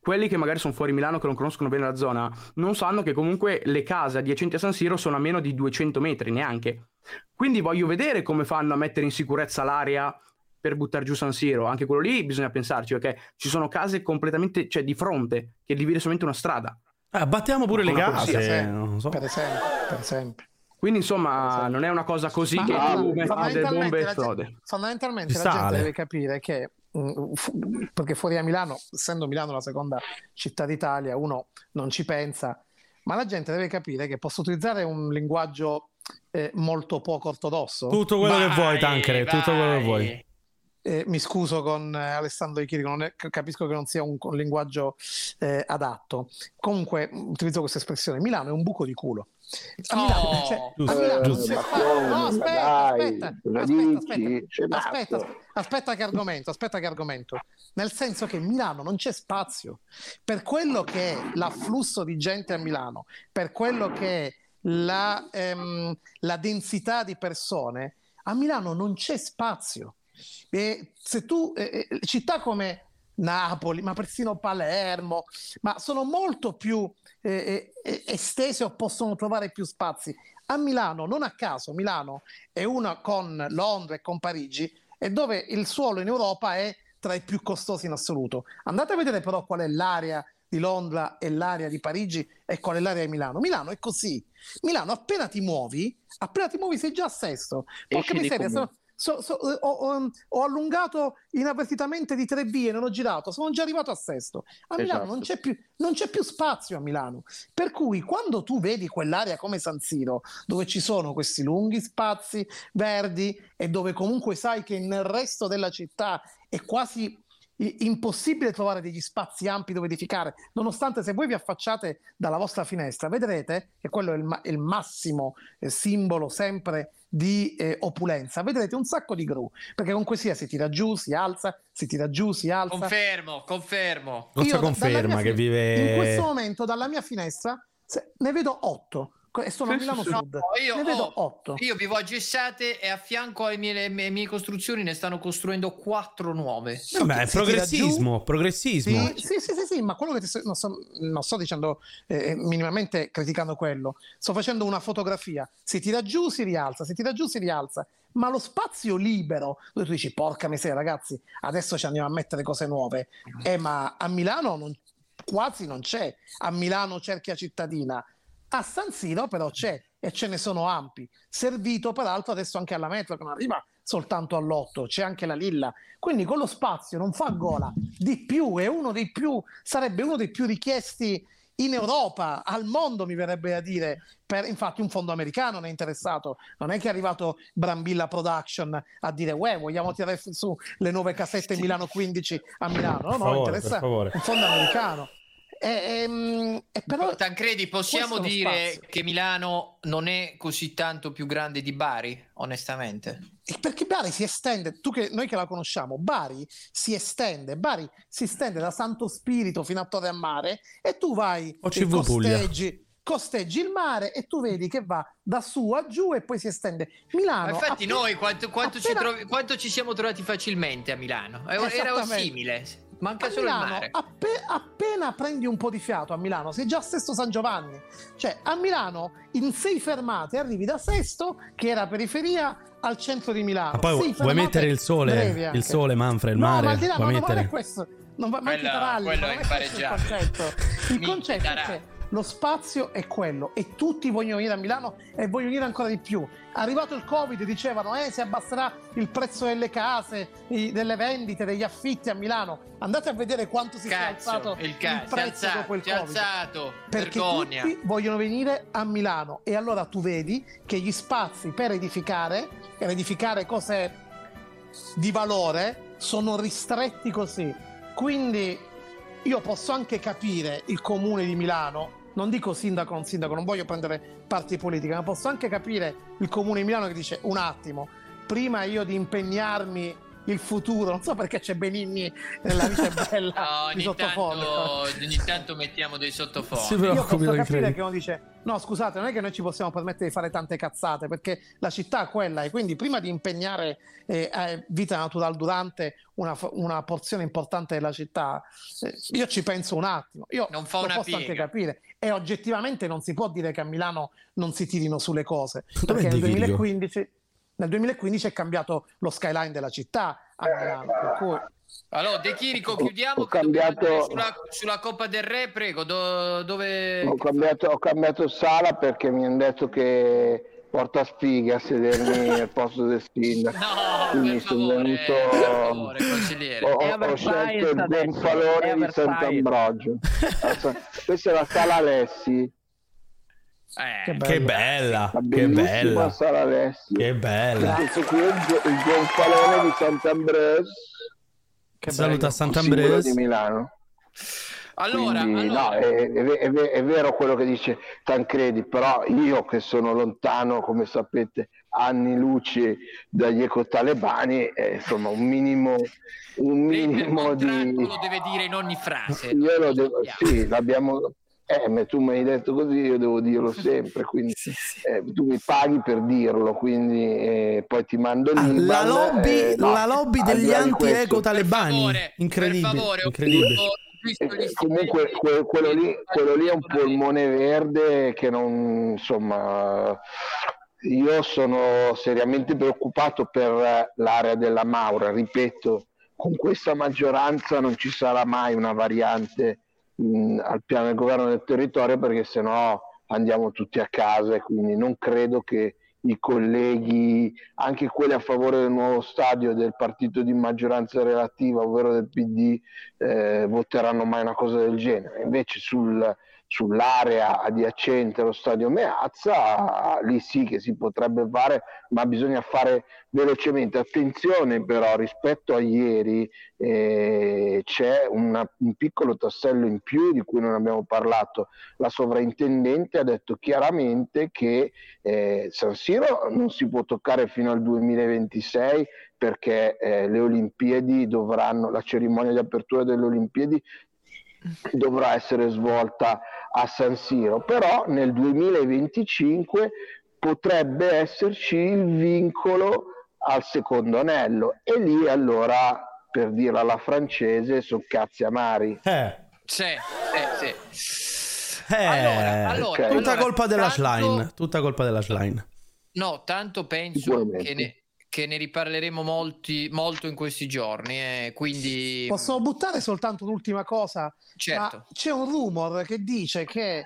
quelli che magari sono fuori Milano, che non conoscono bene la zona, non sanno che comunque le case adiacenti a San Siro sono a meno di 200 metri neanche. Quindi voglio vedere come fanno a mettere in sicurezza l'area per buttare giù San Siro. Anche quello lì bisogna pensarci, perché ci sono case completamente, cioè di fronte, che divide solamente una strada. Eh, battiamo pure le case. sì. non so. Per esempio, per esempio. Quindi insomma non è una cosa così Ma che tu metti delle fondamentalmente bombe e la esplode. gente- Fondamentalmente la gente deve capire che, mm, perché fuori a Milano, essendo Milano la seconda città d'Italia, uno non ci pensa, ma la gente deve capire che posso utilizzare un linguaggio eh, molto poco ortodosso. Tutto quello che Vai, vuoi, Tancre. Tutto quello che vuoi. Eh, mi scuso con eh, Alessandro Chirico, non è- capisco che non sia un, un linguaggio eh, adatto. Comunque, mh, utilizzo questa espressione: Milano è un buco di culo. A Milano, non c'è- a Giusto, Milano non giusto. come? No, Ma aspetta, dai, aspetta, aspetta, aspetta, aspetta, aspetta che argomento, aspetta che argomento. Nel senso che Milano non c'è spazio per quello che è l'afflusso di gente a Milano, per quello che è la, ehm, la densità di persone, a Milano non c'è spazio. E se tu, eh, città come Napoli, ma persino Palermo, ma sono molto più eh, estese o possono trovare più spazi. A Milano, non a caso, Milano è una con Londra e con Parigi, e dove il suolo in Europa è tra i più costosi in assoluto. Andate a vedere però qual è l'area di Londra e l'area di Parigi e qual è l'area di Milano. Milano è così. Milano appena ti muovi, appena ti muovi sei già a sesto. Porca miseria, sono- so- so- ho, ho- ho allungato inavvertitamente di tre vie, non ho girato, sono già arrivato a sesto. A Milano Esatto. non c'è, più, non c'è più spazio a Milano. Per cui quando tu vedi quell'area come San Siro, dove ci sono questi lunghi spazi verdi e dove comunque sai che nel resto della città è quasi impossibile trovare degli spazi ampi dove edificare, nonostante se voi vi affacciate dalla vostra finestra, vedrete che quello è il, ma- il massimo eh, simbolo sempre di eh, opulenza. Vedrete un sacco di gru, perché comunque sia si tira giù, si alza, si tira giù, si alza. Confermo, confermo. Io da- dalla conferma mia che vive- In questo momento dalla mia finestra se- ne vedo otto e sono a Sì, Milano sì, sì. Sud. No, io ne vedo ho- otto. Io vivo a Gessate e a fianco alle mie, le mie- mie costruzioni ne stanno costruendo quattro nuove. Vabbè, Si tira progressismo, progressismo. Sì, sì, sì, sì, sì, ma quello che ti sto- non, sto, non sto dicendo eh, minimamente criticando quello, sto facendo una fotografia, si tira giù, si rialza, si tira giù, si rialza, ma lo spazio libero, dove tu dici porca miseria ragazzi, adesso ci andiamo a mettere cose nuove, eh, ma a Milano non- quasi non c'è, a Milano cerchia cittadina, a San Siro però c'è e ce ne sono ampi, servito peraltro adesso anche alla metro che non arriva soltanto all'otto, c'è anche la Lilla, quindi con lo spazio non fa gola, di più, è uno dei più, sarebbe uno dei più richiesti in Europa, al mondo mi verrebbe a dire, per, infatti un fondo americano ne è interessato, non è che è arrivato Brambilla Production a dire uè vogliamo tirare su le nuove casette Milano 15 a Milano, no, no, favore, interessa un fondo americano. E, ehm, e però Tancredi, possiamo dire spazio. che Milano non è così tanto più grande di Bari, onestamente? perché Bari si estende, tu che, noi che la conosciamo, Bari si estende, Bari si estende da Santo Spirito fino a Torre a Mare e tu vai e OCV Puglia. costeggi, costeggi il mare e tu vedi che va da su a giù e poi si estende. Milano Ma infatti appena- noi quanto, quanto ci appena- trovi- quanto ci siamo trovati facilmente a Milano? Era simile, manca a solo il Milano, mare. appe- appena prendi un po' di fiato a Milano, sei già a Sesto San Giovanni. Cioè, a Milano in sei fermate arrivi da Sesto, che era periferia, al centro di Milano. Ma poi Sei vuoi mettere il sole, il sole, Manfred, il No, mare, ma al di là, vuoi no, no, ma non è questo. Non va, Quello- taralli, quello ma è questo il impareggiabile. concetto. Il concetto è lo spazio è quello e tutti vogliono venire a Milano e vogliono venire ancora di più. Arrivato il Covid dicevano eh, si abbasserà il prezzo delle case, i- delle vendite, degli affitti a Milano. Andate a vedere quanto si Cazzo, è alzato il, ca- è prezzo alzato, dopo il Covid. alzato, Perché vergogna. tutti vogliono venire a Milano e allora tu vedi che gli spazi per edificare, per edificare cose di valore, sono ristretti così. Quindi io posso anche capire il comune di Milano, non dico sindaco non sindaco, non voglio prendere parti politiche, ma posso anche capire il comune di Milano che dice un attimo, prima io di impegnarmi il futuro, non so perché c'è Benigni nella vita [LAUGHS] bella No, di ogni, sottofondo. tanto, ogni tanto mettiamo dei sottofondi. Si Io preoccupi, posso capire credi. che uno dice: No, scusate, non è che noi ci possiamo permettere di fare tante cazzate perché la città è quella e quindi prima di impegnare eh, eh, vita natural durante una, una porzione importante della città, eh, io ci penso un attimo. Io Non fa lo una posso anche piega. capire. E oggettivamente non si può dire che a Milano non si tirino sulle cose Dov'è perché nel Di Viglio? 2015, nel 2015 è cambiato lo skyline della città a Milano. Per cui Allora, De Chirico, chiudiamo ho cambiato- sulla, sulla Coppa del Re, prego, do- dove... Ho cambiato, ho cambiato sala perché mi hanno detto che porta sfighe a sedermi [LAUGHS] al posto del sindaco. No, Quindi per sono favore, venuto. per favore. Ho, ho Versailles scelto il gonfalone di. Sant'Ambrogio. [LAUGHS] Questa è la sala Alessi. Eh, Che bella, La che bellissima bella. Sara Alessio. Che bella. Questo qui è il, gonfalone di Sant'Ambrose. Che Saluta. Sant'Ambrose. Di Milano. Allora, Quindi, allora. no, è, è è è vero quello che dice Tancredi, però io che sono lontano, come sapete, anni luci dagli ecotalebani, eh, insomma, un minimo, un minimo di... lo deve dire in ogni frase. Io lo devo, sì, l'abbiamo... Eh, ma tu mi hai detto così, io devo dirlo [LAUGHS] sempre, quindi eh, tu mi paghi per dirlo, quindi eh, poi ti mando l'IBAN. La lobby, eh, no, la lobby degli anti-eco talebani. Incredibile. incredibile. Eh, comunque que- quello, lì, quello lì è un polmone verde che non insomma io sono seriamente preoccupato per l'area della Maura ripeto con questa maggioranza non ci sarà mai una variante mh, al piano del governo del territorio perché sennò andiamo tutti a casa e quindi non credo che i colleghi, anche quelli a favore del nuovo stadio del partito di maggioranza relativa, ovvero del PD, eh, voteranno mai una cosa del genere. Invece sul- sull'area adiacente allo stadio Meazza, lì sì che si potrebbe fare, ma bisogna fare velocemente. Attenzione però, rispetto a ieri eh, c'è una- un piccolo tassello in più di cui non abbiamo parlato. La sovrintendente ha detto chiaramente che eh, San Siro non si può toccare fino al 2026 perché eh, le Olimpiadi dovranno, la cerimonia di apertura delle Olimpiadi dovrà essere svolta a San Siro, però nel 2025 potrebbe esserci il vincolo al secondo anello e lì allora per dirla alla francese sono cazzi amari. Eh. Sì, sì, sì. Eh, Allora, allora, tutta allora, colpa della tanto- Schlein. Tutta colpa della Schlein. No, tanto penso che ne, che ne riparleremo molti, molto in questi giorni. eh, quindi, Posso buttare soltanto un'ultima cosa? Certo. Ma c'è un rumor che dice che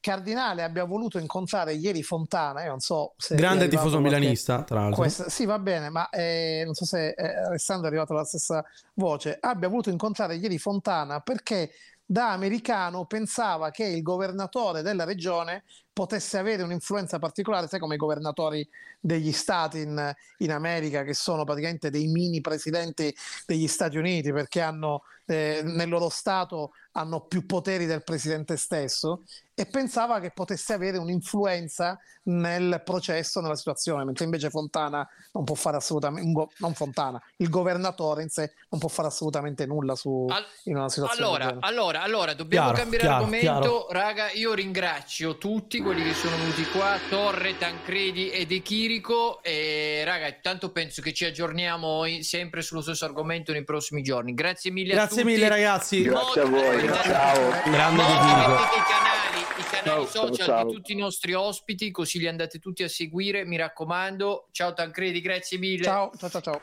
Cardinale abbia voluto incontrare ieri Fontana. Io non so se. Grande tifoso qualche- milanista, tra l'altro. Questa- sì, va bene, ma eh, non so se eh, Alessandro è arrivato alla stessa voce. Abbia voluto incontrare ieri Fontana perché da americano pensava che il governatore della regione potesse avere un'influenza particolare, sai come i governatori degli stati in, in America, che sono praticamente dei mini presidenti degli Stati Uniti perché hanno eh, nel loro stato hanno più poteri del presidente stesso e pensava che potesse avere un'influenza nel processo, nella situazione, mentre invece Fontana non può fare assolutamente, non Fontana, il governatore in sé non può fare assolutamente nulla su, in una situazione Allora, allora, allora, dobbiamo Chiaro, cambiare chiaro, argomento. chiaro. Raga, io ringrazio tutti quelli che sono venuti qua, Torre, Tancredi e De Chirico. E raga, tanto penso che ci aggiorniamo in- sempre sullo stesso argomento nei prossimi giorni. Grazie mille a Grazie tutti. mille, ragazzi. Grazie a voi, ciao. Grande mettete i canali, i canali Ciao, ciao, social ciao. di tutti i nostri ospiti, così li andate tutti a seguire. Mi raccomando. Ciao Tancredi, grazie mille. Ciao, ciao, ciao, ciao.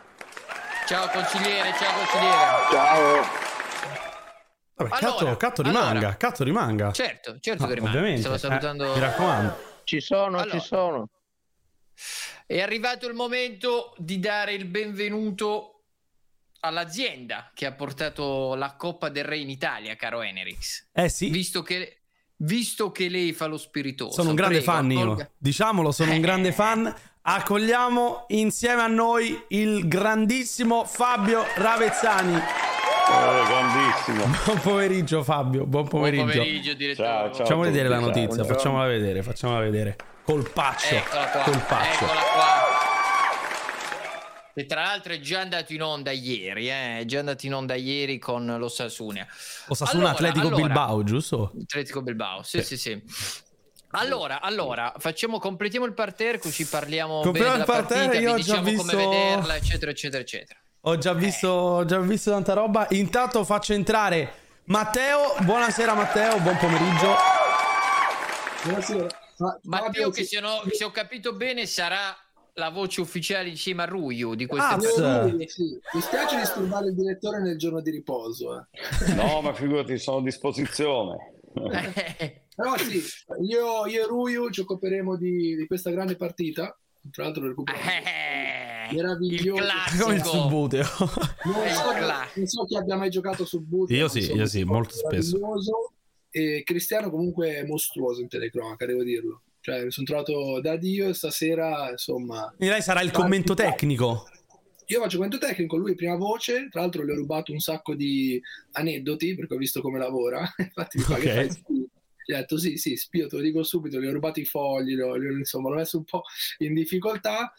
Ciao consigliere, ciao consigliere. Ciao. Vabbè, Allora, catto, catto allora. rimanga, catto rimanga. Certo, certo No, che rimane. ovviamente. Stavo Eh, salutando. mi raccomando. Ci sono, Allora. ci sono. È arrivato il momento di dare il benvenuto all'azienda che ha portato la Coppa del Re in Italia, caro Enerix. Eh sì. Visto che, visto che lei fa lo spiritoso. Sono un grande prego, fan accolga- io. Diciamolo, sono un grande fan. Accogliamo insieme a noi il grandissimo Fabio Ravezzani. grandissimo. [LAUGHS] Buon pomeriggio Fabio, buon pomeriggio. pomeriggio, direttore. Ciao, ciao. Facciamo vedere la ciao. notizia, facciamola vedere, facciamola vedere. Colpaccio, Eccola qua, colpaccio. eccola qua. E tra l'altro è già andato in onda ieri, eh? è già andato in onda ieri con lo Sassunia. Osasuna Allora, Atletico allora- Bilbao, giusto? Atletico Bilbao, sì, sì, sì. Allora, allora, facciamo, completiamo il parterre così parliamo Completiamo bene della parterre, partita, io vi diciamo come visto- vederla, eccetera, eccetera, eccetera. Ho già visto, ho già visto tanta roba. Intanto faccio entrare Matteo. Buonasera Matteo, buon pomeriggio. Buonasera. Matteo, che se, no- se ho capito bene sarà la voce ufficiale insieme a Ruiu di Ah, queste Io partite. lui, sì. Mi spiace disturbare il direttore nel giorno di riposo. eh. [LAUGHS] No, ma figurati, sono a disposizione. [LAUGHS] Però sì, io, io e Ruiu ci occuperemo di, di questa grande partita. Tra l'altro recupero meraviglioso. Come il subbuteo. [LAUGHS] Non È so, il non so chi abbia mai giocato su Boot. Io sì, io sì, molto spesso. E Cristiano comunque è mostruoso in telecronaca, devo dirlo. Cioè, mi sono trovato da Dio e stasera, insomma... Quindi lei sarà il commento tecnico. Io faccio commento tecnico, lui prima voce, tra l'altro gli ho rubato un sacco di aneddoti perché ho visto come lavora, [LAUGHS] infatti mi fa che Ok. fai. Gli ho detto sì, sì, spio, te lo dico subito, gli ho rubato i fogli, l'ho- insomma l'ho messo un po' in difficoltà.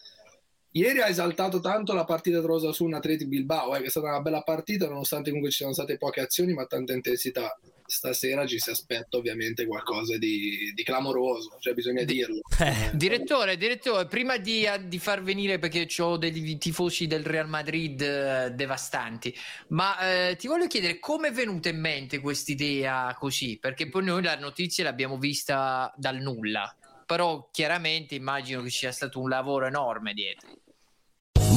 Ieri ha esaltato tanto la partita tra Osasuna Atleti Bilbao, eh, che è stata una bella partita nonostante comunque ci siano state poche azioni ma tanta intensità. Stasera ci si aspetta ovviamente qualcosa di, di clamoroso, cioè bisogna dirlo. [LAUGHS] Direttore, direttore, prima di, di far venire perché ho dei tifosi del Real Madrid eh, devastanti, ma eh, ti voglio chiedere come è venuta in mente quest'idea così? Perché poi noi la notizia l'abbiamo vista dal nulla, però chiaramente immagino che sia stato un lavoro enorme dietro.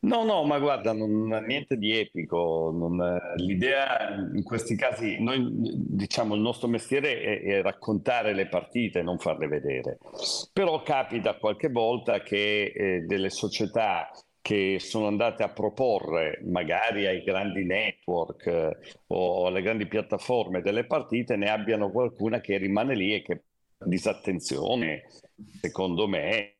No, no, ma guarda, non niente di epico. non- l'idea in questi casi, noi diciamo il nostro mestiere è, è raccontare le partite, non farle vedere. Però capita qualche volta che eh, delle società che sono andate a proporre magari ai grandi network eh, o alle grandi piattaforme delle partite ne abbiano qualcuna che rimane lì e che disattenzione, secondo me,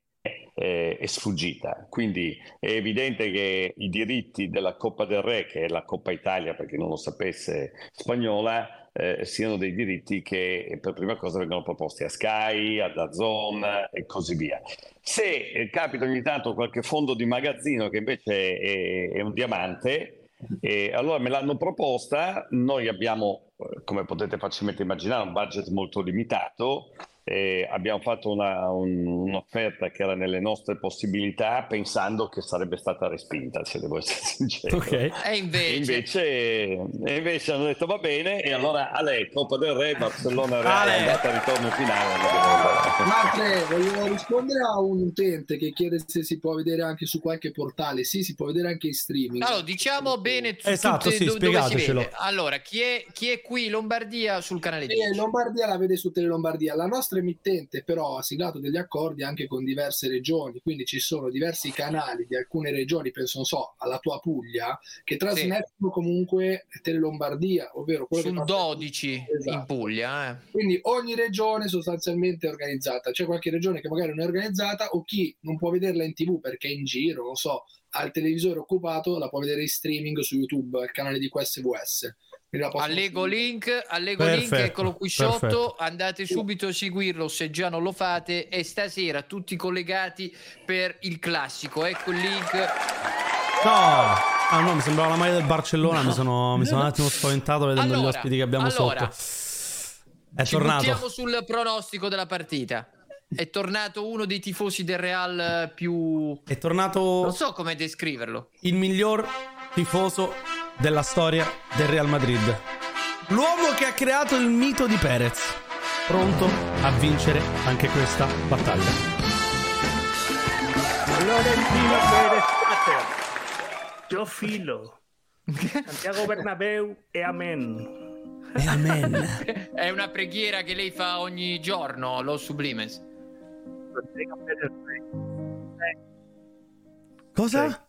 eh, è sfuggita. Quindi è evidente che i diritti della Coppa del Re, che è la Coppa Italia, per chi non lo sapesse, spagnola, eh, siano dei diritti che per prima cosa vengono proposti a Sky, a DAZN e così via. Se eh, capita ogni tanto qualche fondo di magazzino che invece è, è un diamante, e allora me l'hanno proposta, noi abbiamo, eh, come potete facilmente immaginare, un budget molto limitato, e abbiamo fatto una- un- un'offerta che era nelle nostre possibilità pensando che sarebbe stata respinta, se devo essere [LAUGHS] sincero. E E invece, invece, e invece hanno detto va bene e allora a lei Coppa del Re, Barcellona Reale, Ale. andata e ritorno finale. [LAUGHS] Matre, [LAUGHS] voglio rispondere a un utente che chiede se si può vedere anche su qualche portale. Sì, si può vedere anche in streaming. allora diciamo bene tu- Esatto, tutte- sì, do- dove si spiegatecelo. vede. Allora, chi è, chi è qui in Lombardia sul canale 10? E Lombardia la vede su Tele Lombardia. La nostra emittente, però, ha siglato degli accordi anche con diverse regioni, quindi ci sono diversi canali di alcune regioni, penso, non so, alla tua Puglia, che trasmettono comunque Tele Lombardia, ovvero quello fa- 12 in Esatto. Puglia, eh. Quindi ogni regione sostanzialmente è organizzata. C'è qualche regione che magari non è organizzata o chi non può vederla in tv perché è in giro, non so, ha il televisore occupato, la può vedere in streaming su YouTube, al canale di QSVS. Allego link, allego link, eccolo qui perfetto. sotto. Andate subito a seguirlo se già non lo fate. E stasera tutti collegati per il classico. Ecco il link. No! Ah no, mi sembrava la maglia del Barcellona, mi, sono, mi sono un attimo spaventato vedendo gli Allora, ospiti che abbiamo allora, sotto. È Ci tornato. buttiamo sul pronostico della partita. È tornato uno dei tifosi del Real più. È tornato Non so come descriverlo. il miglior tifoso della storia del Real Madrid. L'uomo che ha creato il mito di Perez. Pronto a vincere anche questa battaglia. Florentino Pérez Pater. Yo filo. Santiago Bernabéu e amen. E amen. [LAUGHS] È una preghiera che lei fa ogni giorno, lo Sublimes. Cosa?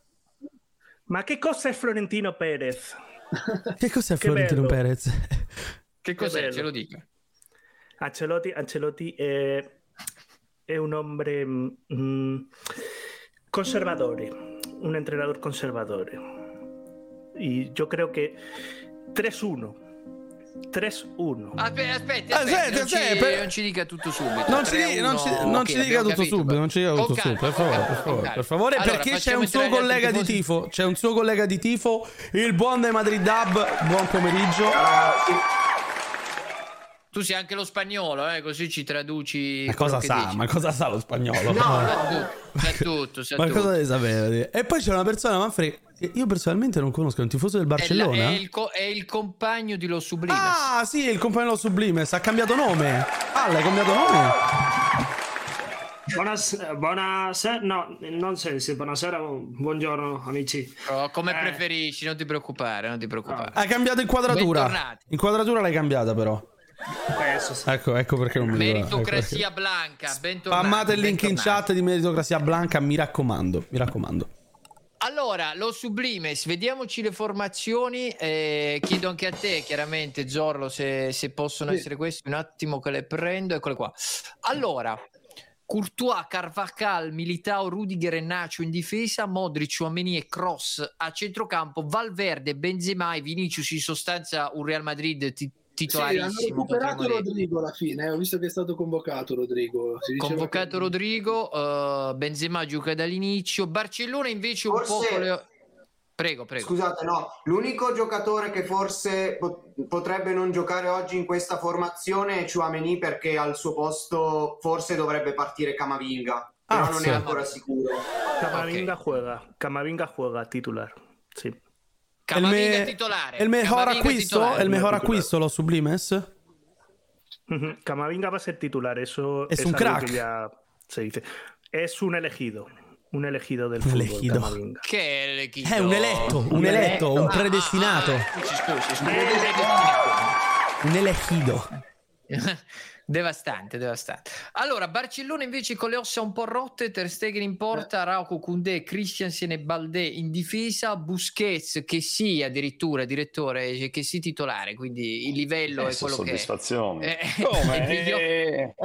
Ma che cosa è Florentino Perez? [LAUGHS] Che cos'è Che Florentino bello. Perez? [LAUGHS] Che cos'è? Ce lo dica. Ancelotti, Ancelotti è, è un hombre mm, conservador, un entrenador conservador. Y yo creo que 3-1 3-1. Aspetta, aspetta, Aspetta, aspetta, non, ci, aspetta, per- non ci dica tutto subito. Non ci, di- non ci- non Ok, ci dica tutto capito. subito, non ci dica tutto subito, per favore, per favore, per favore, calma. perché Allora, c'è un suo collega di tifo, c'è un suo collega di tifo, il buon De Madrid Dub, buon pomeriggio. Tu sei anche lo spagnolo, eh, così ci traduci. Ma cosa sa? dici. Ma cosa sa lo spagnolo? No, no, [LAUGHS] sa tutto, sa Ma tutto. cosa devi sapere? E poi c'è una persona, Manfred, che io personalmente non conosco, è un tifoso del È, la- Barcellona. è il, co- è il compagno di Lo Sublimes. Ah, sì, il compagno dello Sublimes, ha cambiato nome. Ah, l'hai cambiato nome? Buonasera, buonasera, no, non so se buonasera buongiorno amici. Oh, come Eh. preferisci, non ti preoccupare, non ti preoccupare. Ha cambiato inquadratura. Bentornati. Inquadratura l'hai cambiata però. Ecco, ecco perché non mi ricordo. ecco Meritocrazia blanca, bentornati. Spammate il link in chat di Meritocrazia Blanca, mi raccomando, mi raccomando. Allora, lo Sublimes, vediamoci le formazioni. eh, chiedo anche a te, chiaramente, Zorlo, se, se possono Sì. essere questi. Un attimo che le prendo, eccole qua. Allora, Courtois, Carvajal, Militao, Rudiger e Nacho in difesa, Modric, Uomini e Cross a centrocampo, Valverde, Benzema e Vinicius in sostanza un Real Madrid ti- Sì, hanno titolarissimo. recuperato. Rodrigo alla fine, eh, ho visto che è stato convocato Rodrigo. Convocato che- Rodrigo, eh, Benzema gioca dall'inizio, Barcellona invece un Forse- po' con le... Prego, prego. Scusate, no, l'unico giocatore che forse pot- potrebbe non giocare oggi in questa formazione è Chouameni perché al suo posto forse dovrebbe partire Camavinga, però Ah, non sì. è ancora sicuro. Camavinga juega, Camavinga juega titular. Sí. El, me- el mejor acquisto, el mejor acquisto, los Sublimes. Camavinga va a ser titular, eso Es un algo crack. que ya se dice. Es un elegido, un elegido del Un fútbol, elegido. Camavinga. Che è l'equipo? È un eletto, un eletto, un predestinato. Scusi, scusi, scusi. Un elegido. [LAUGHS] Devastante, devastante. Allora, Barcellona invece con le ossa un po' rotte, Ter Stegen in porta, Rauco, Koundé, Christiansen e Baldé in difesa, Busquets che sì addirittura direttore, che sì titolare, quindi il livello è quello che è. soddisfazione. Eh, Come? [LAUGHS] è miglior- Eh,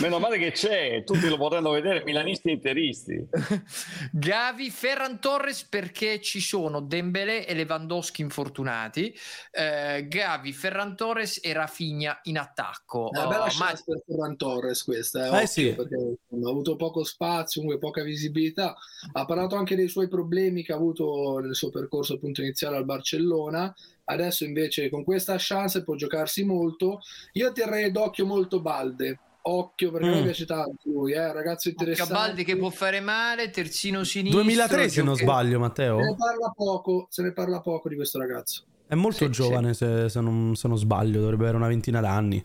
meno male che c'è, tutti lo vorranno vedere, milanisti e interisti. [LAUGHS] Gavi, Ferran Torres perché ci sono Dembélé e Lewandowski infortunati, eh, Gavi, Ferran Torres e Rafinha in attacco. È una bella chance per Ferran Torres questa, eh, Eh, occhio, sì. perché ha avuto poco spazio, comunque poca visibilità. Ha parlato anche dei suoi problemi che ha avuto nel suo percorso appunto iniziale al Barcellona. Adesso invece con questa chance può giocarsi molto. Io terrei d'occhio molto Balde. Occhio perché Mm. piace tanto lui, eh, ragazzo interessante. Cabaldi che può fare male, terzino sinistro. 2003 se non sbaglio, Matteo. Se ne parla poco, se ne parla poco di questo ragazzo. È molto giovane se, se non, se non sbaglio, dovrebbe avere una ventina d'anni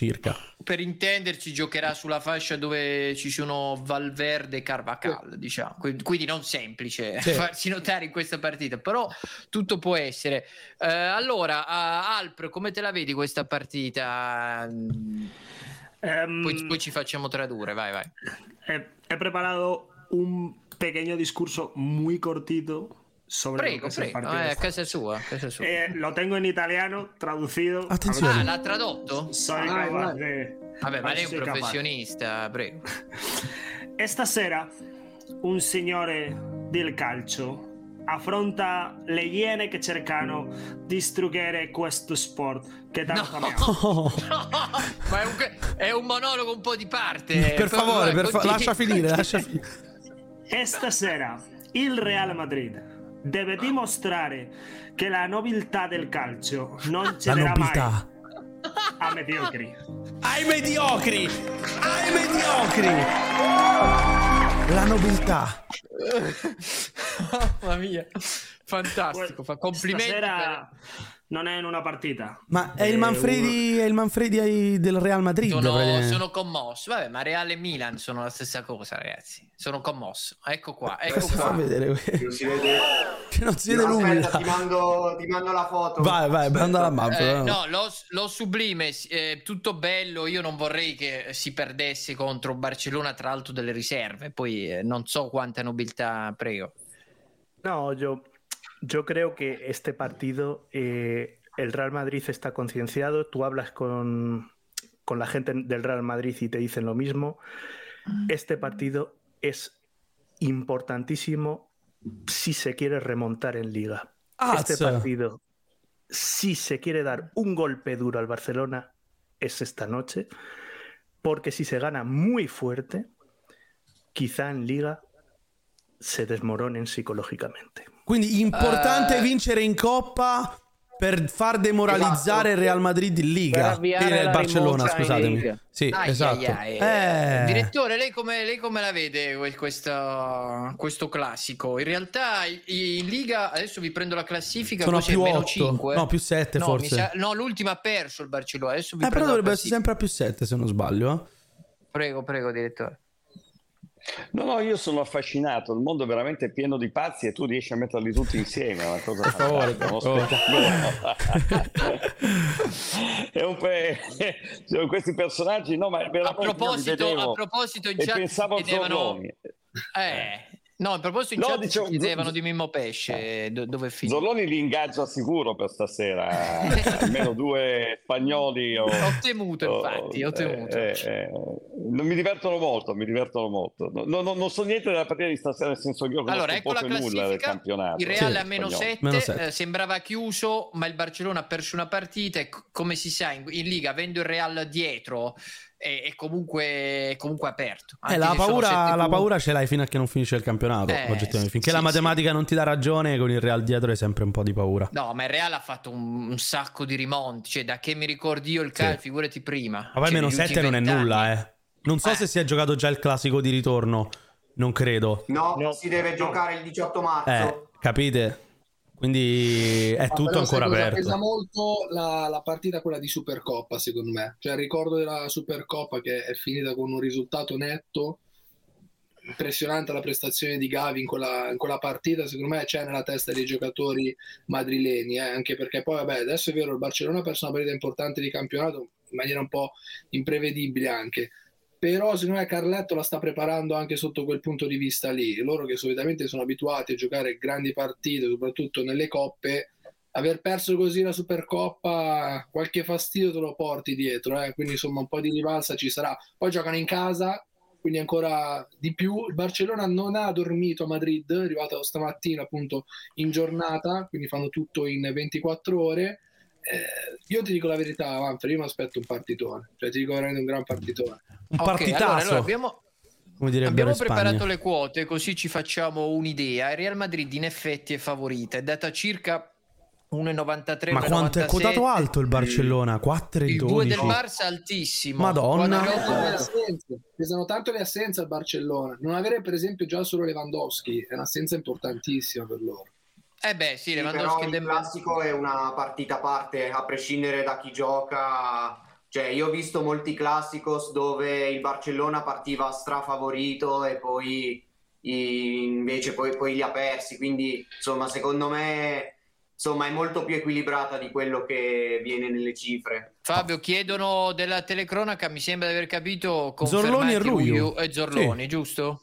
circa. Per intenderci, giocherà sulla fascia dove ci sono Valverde e Carvajal, diciamo. Quindi non semplice Sì. [LAUGHS] farsi notare in questa partita, però tutto può essere. Eh, allora, a- Alp, come te la vedi questa partita? poi, poi ci facciamo tradurre, vai, vai. He, he preparado un pequeño discurso muy cortito sobre Prego, lo que es el prego, partido. eh, a casa sua, a casa sua. Eh, lo tengo en italiano, traducido. Ah, l'ha tradotto? Soy vai. de- Vabbè, ma lei è un soy capaz. professionista, prego. [LAUGHS] Esta sera un signore del calcio affronta le iene che cercano di distruggere questo sport che tanto amiamo. [LAUGHS] Ma è un, è un monologo un po' di parte. per favore, per fa- lascia finire, lascia [LAUGHS] finire. Esta sera il Real Madrid deve dimostrare che la nobiltà del calcio non La cederà mai nobiltà. a mediocri. Ai mediocri! Ai mediocri! La nobiltà. [LAUGHS] Mamma mia, fantastico. Fa complimenti. Stasera non è in una partita. Ma è il Eh, Manfredi, è il Manfredi del Real Madrid. Sono, sono commosso. Vabbè, ma Real e Milan sono la stessa cosa, ragazzi. Sono commosso. Ecco qua, ecco fa qua. vedere? Non si vede. [LAUGHS] Che non si vede Aspetta, nulla. ti mando, ti mando la foto. Vai, vai, manda la mappa. Eh, no, lo, lo sublime, eh, tutto bello. Io non vorrei che si perdesse contro Barcellona, tra l'altro delle riserve. Poi eh, non so quanta nobiltà, prego. No, yo, yo creo que este partido eh, el Real Madrid está concienciado. Tú hablas con, con la gente del Real Madrid y te dicen lo mismo. Este partido es importantísimo si se quiere remontar en liga. Ah, este sí. partido si se quiere dar un golpe duro al Barcelona es esta noche, porque si se gana muy fuerte, quizá en liga se desmoronen psicologicamente. Quindi importante Eh. vincere in Coppa per far demoralizzare il Real Madrid in Liga. Eh, il Barcellona, scusatemi. Sì, Ai, esatto. ai, ai. Eh. Direttore, lei come, lei come la vede que- questo, questo classico? In realtà in Liga, adesso vi prendo la classifica, Sono più meno otto. 5. No, più sette no, forse. sa- no, l'ultima ha perso il Barcellona, adesso vi Eh, però dovrebbe essere sempre a più 7 se non sbaglio. eh. Prego, prego, direttore. No, no, io sono affascinato, il mondo è veramente pieno di pazzi e tu riesci a metterli tutti insieme, è una cosa favore, fantastica, uno spettacolo. [LAUGHS] è un pe... [LAUGHS] sono questi personaggi, no, ma A proposito, a proposito in e chat a chiedevano... Zorloni. Eh, no, a proposito in No, chat dicevo, ci chiedevano di Mimmo Pesce, do- dove è finito. Zorloni li ingaggia sicuro per stasera, almeno due spagnoli. O, [LAUGHS] Ho temuto, o- infatti, ho temuto. eh, eh, non mi divertono molto, mi divertono molto. No, no, no, non so niente della partita di stasera, nel senso che io conosco Allora, ecco la poco e nulla del campionato. Il Real Sì, a meno spagnolo. 7, Meno sette. sembrava chiuso, ma il Barcellona ha perso una partita e c- come si sa in, in Liga, avendo il Real dietro, è, è comunque, è comunque aperto. Eh, Anche la, se sono paura, la paura ce l'hai fino a che non finisce il campionato. Eh, oggettivamente. Finché sì, la sì. matematica non ti dà ragione, con il Real dietro hai sempre un po' di paura. No, ma il Real ha fatto un, un sacco di rimonti, cioè da che mi ricordi io il calcio, figurati prima. Ma poi Cioè, meno negli 7 ultimi non è nulla, eh. Non so se si è giocato già il classico di ritorno. Non credo. No, si deve giocare il 18 marzo. Eh, capite? Quindi è tutto ancora aperto. Pesa molto la, la partita quella di Supercoppa, secondo me. Cioè, il ricordo della Supercoppa che è finita con un risultato netto. Impressionante la prestazione di Gavi in quella, in quella partita, secondo me c'è nella testa dei giocatori madrileni, eh, anche perché poi, vabbè, adesso è vero, il Barcellona ha perso una partita importante di campionato in maniera un po' imprevedibile anche, però secondo me Carletto la sta preparando anche sotto quel punto di vista lì. Loro che solitamente sono abituati a giocare grandi partite, soprattutto nelle coppe, aver perso così la Supercoppa, qualche fastidio te lo porti dietro, eh? quindi insomma un po' di rivalsa ci sarà. Poi giocano in casa, quindi ancora di più. Il Barcellona non ha dormito a Madrid, è arrivato stamattina appunto in giornata, quindi fanno tutto in 24 ore. Eh, io ti dico la verità, Manfred, io mi aspetto un partitone, cioè ti dico veramente un gran partitone. Un Ok, partitasso. allora, allora abbiamo, abbiamo preparato le quote così ci facciamo un'idea. Il Real Madrid in effetti è favorita, è data circa 1,93. Ma quanto è 1,97. quotato alto il Barcellona? 4 e Il 2 del 12. Barça altissimo. Madonna. Pesano tanto le assenze al Barcellona. Non avere per esempio già solo Lewandowski è un'assenza importantissima per loro. Eh beh, sì, Sì, Lewandowski però il classico è una partita a parte, a prescindere da chi gioca. Cioè, io ho visto molti classicos dove il Barcellona partiva strafavorito e poi invece poi, poi li ha persi. Quindi, insomma, secondo me insomma, è molto più equilibrata di quello che viene nelle cifre. Fabio, chiedono della telecronaca, mi sembra di aver capito Zorloni e Ruiu. e Zorloni, Sì. giusto?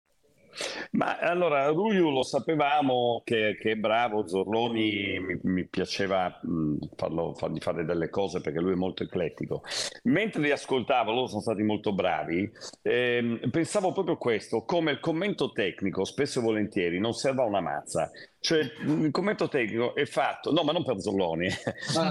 Ma allora, Ruiu lo sapevamo che, che è bravo, Zorloni mi, mi piaceva mh, farlo, fargli fare delle cose perché lui è molto eclettico. Mentre li ascoltavo, loro sono stati molto bravi, ehm, pensavo proprio questo, come il commento tecnico spesso e volentieri non serve a una mazza. Cioè, il commento tecnico è fatto, no, ma non per Zorloni,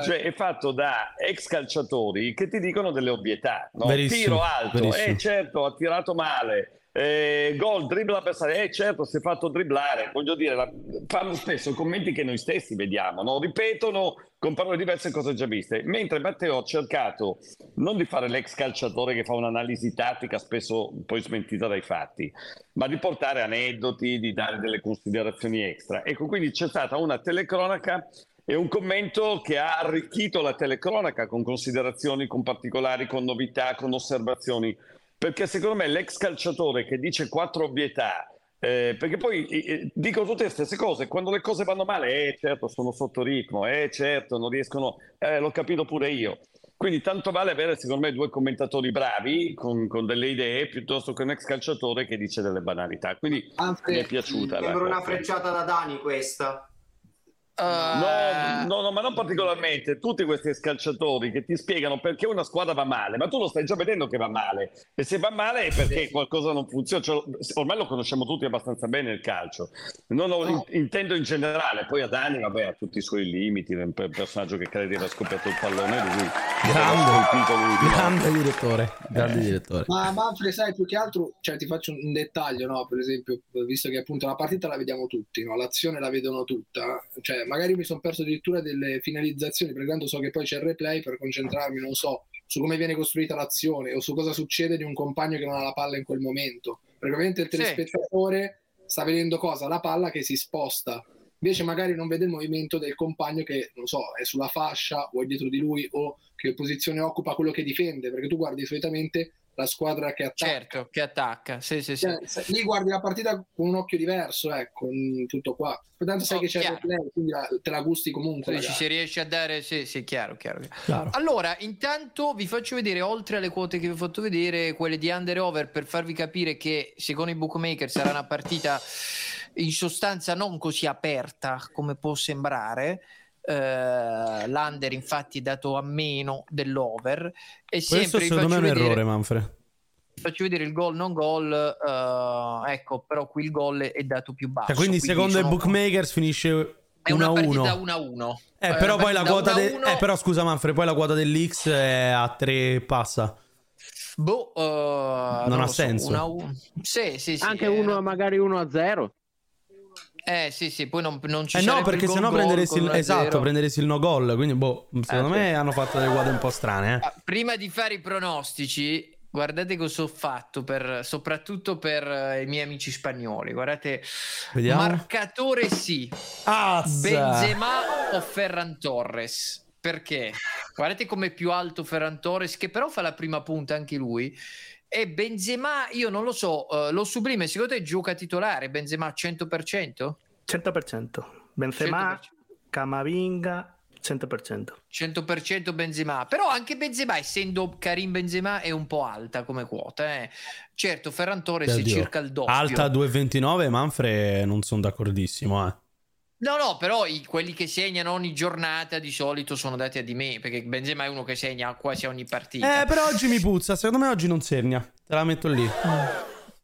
cioè è fatto da ex calciatori che ti dicono delle ovvietà, no? Tiro alto, verissimo. eh certo, ha tirato male, eh, gol, dribbla stare, eh certo, si è fatto dribblare, voglio dire, la- fanno spesso commenti che noi stessi vediamo, no? ripetono con parole diverse cose già viste, mentre Matteo ha cercato non di fare l'ex calciatore che fa un'analisi tattica spesso poi smentita dai fatti, ma di portare aneddoti, di dare delle considerazioni extra. Ecco, quindi c'è stata una telecronaca e un commento che ha arricchito la telecronaca con considerazioni, con particolari, con novità, con osservazioni perché secondo me l'ex calciatore che dice quattro ovvietà Eh, perché poi eh, dico tutte le stesse cose, quando le cose vanno male, eh certo sono sotto ritmo, eh certo non riescono, eh, l'ho capito pure io. Quindi tanto vale avere secondo me due commentatori bravi con, con delle idee piuttosto che un ex calciatore che dice delle banalità. Quindi mi è piaciuta. Sembra una frecciata da Dani questa. No, no, no, ma non particolarmente. Tutti questi scalciatori che ti spiegano perché una squadra va male, ma tu lo stai già vedendo che va male. E se va male è perché qualcosa non funziona. Cioè, ormai lo conosciamo tutti abbastanza bene il calcio. Non lo in- intendo in generale. Poi ad anni, vabbè, ha tutti i suoi limiti. È un pe- personaggio che crede di aver scoperto il pallone. Lui, Grande. Lui no. Grande direttore, grande Eh. direttore. Ma Manfred, sai, più che altro, cioè, ti faccio un dettaglio, no? Per esempio, visto che appunto la partita la vediamo tutti, no? L'azione la vedono tutta, cioè, magari mi sono perso addirittura delle finalizzazioni, perché tanto so che poi c'è il replay per concentrarmi, non so, su come viene costruita l'azione o su cosa succede di un compagno che non ha la palla in quel momento. Perché ovviamente il Sì. telespettatore sta vedendo cosa? La palla che si sposta. Invece magari non vede il movimento del compagno che, non so, è sulla fascia o è dietro di lui o che posizione occupa quello che difende, perché tu guardi solitamente la squadra che attacca. Certo, che attacca. Sì, sì, sì. Cioè, se- lì guardi la partita con un occhio diverso, ecco, tutto qua. Tanto sai Oh, che c'è il replay, quindi la- te la gusti comunque. Magari. se riesci a dare, sì, sì, chiaro, chiaro. Chiaro. Allora, intanto vi faccio vedere, oltre alle quote che vi ho fatto vedere, quelle di under e over, per farvi capire che secondo i bookmaker sarà una partita in sostanza non così aperta come può sembrare. Eh, l'under infatti è dato a meno dell'over e Questo secondo me è un vedere errore, Manfred. faccio vedere il gol non gol eh, ecco però qui il gol è dato più basso Cioè, quindi secondo i bookmakers finisce è una 1-1. partita 1-1 Eh, È però poi la quota de- 1-1. eh, però scusa Manfred, poi la quota dell'X è a 3 passa. Boh, eh, Non ha lo so, senso. una- un- Sì, sì, sì. Anche eh, uno, magari 1 a 0. Eh, sì, sì, poi non, non ci Eh no, perché sennò prenderesti il, esatto, 1-0. prenderesti il no goal, quindi boh, secondo Eh, me sì. hanno fatto delle quote un po' strane, eh. Ah, Prima di fare i pronostici, guardate cosa ho fatto, per, soprattutto per eh, i miei amici spagnoli. Guardate, Vediamo. marcatore sì, Azza. Benzema o Ferran Torres. Perché? Guardate com'è più alto Ferran Torres, che però fa la prima punta anche lui. E Benzema, io non lo so, eh, lo sublime, secondo te gioca titolare Benzema 100%? 100%. Benzema, 100%. Camavinga, 100%. 100% Benzema, però anche Benzema, essendo Karim Benzema, è un po' alta come quota. eh. Certo, Ferran Torres è circa il doppio. Alta 2,29, Manfred non sono d'accordissimo, eh. No, no, però i- quelli che segnano ogni giornata di solito sono dati a di me, perché Benzema è uno che segna quasi ogni partita. Eh, però oggi mi puzza, secondo me oggi non segna. Te la metto lì.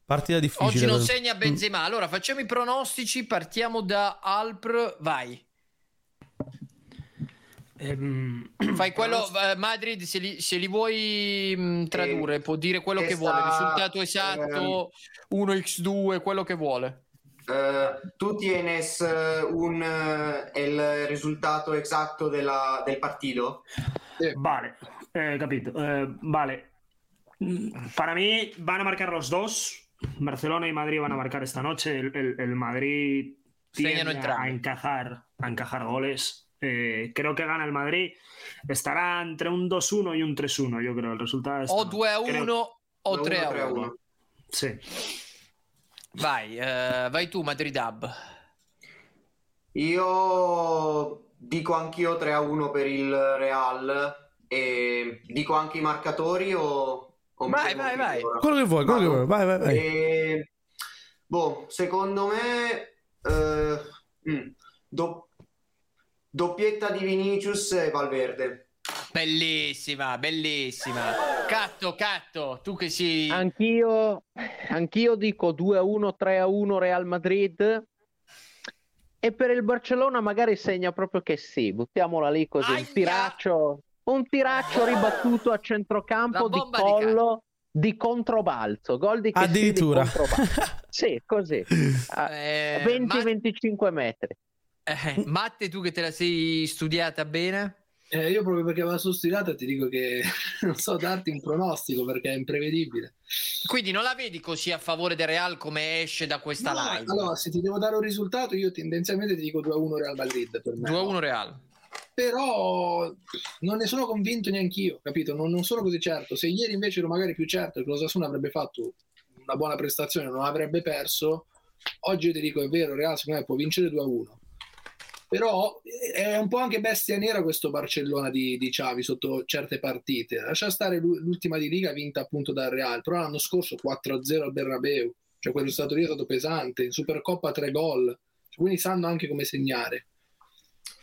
Partita difficile. Oggi non segna Benzema. Allora facciamo i pronostici, partiamo da Alpr, vai. Ehm, Fai quello, eh, Madrid, se li, se li vuoi mh, tradurre, può dire quello che vuole, risultato esatto, 1x2, quello che vuole. Eh, tu tienes eh, un, eh, el risultato esatto della- del partido? Vale, eh, capito. Eh, vale. Para mí van a marcar los dos. Barcelona y Madrid van a marcar esta noche. El, el- el Madrid tiende entrambi. a encajar, a encajar goles. Eh, creo que gana el Madrid. Estará entre un 2-1 y un 3-1, yo creo. El resultado es. O 2 a 1 o 3 a 1. Sí. Vai, eh, vai tu Madrid Hub. Io dico anch'io 3 a 1 per il Real e dico anche i marcatori o... o Vai, vai, vai. ora? Quello che vuoi, quello che vuoi. Vai, vai, vai. E- boh, secondo me eh, mm, do- doppietta di Vinicius e Valverde. Bellissima, bellissima. Catto, catto, tu che sei... Anch'io, anch'io dico 2 a 1, 3 a 1 Real Madrid. E per il Barcellona magari segna proprio che sì, buttiamola lì così, un tiraccio, un tiraccio ribattuto a centrocampo di bomba di collo di controbalzo, gol di Chessy di Addirittura. controbalzo. [LAUGHS] sì, così, a Eh, 20-25 metri. eh, Matte, tu che te la sei studiata bene? Eh, io proprio perché sono studiata ti dico che [LAUGHS] non so darti un pronostico perché è imprevedibile. Quindi non la vedi così a favore del Real come esce da questa No, live? allora, se ti devo dare un risultato, io tendenzialmente ti dico 2-1 Real Madrid per me. 2-1 Real. Però non ne sono convinto neanch'io, capito? Non, non sono così certo. Se ieri invece ero magari più certo che lo Sassuolo avrebbe fatto una buona prestazione, non avrebbe perso, Oggi io ti dico, è vero, Real secondo me può vincere 2-1. Però è un po' anche bestia nera questo Barcellona di, di Xavi sotto certe partite. Lascia stare l'u- l'ultima di Liga vinta appunto dal Real, però l'anno scorso 4-0 al Bernabeu, cioè quello stato lì è stato pesante, in Supercoppa 3 gol, quindi sanno anche come segnare.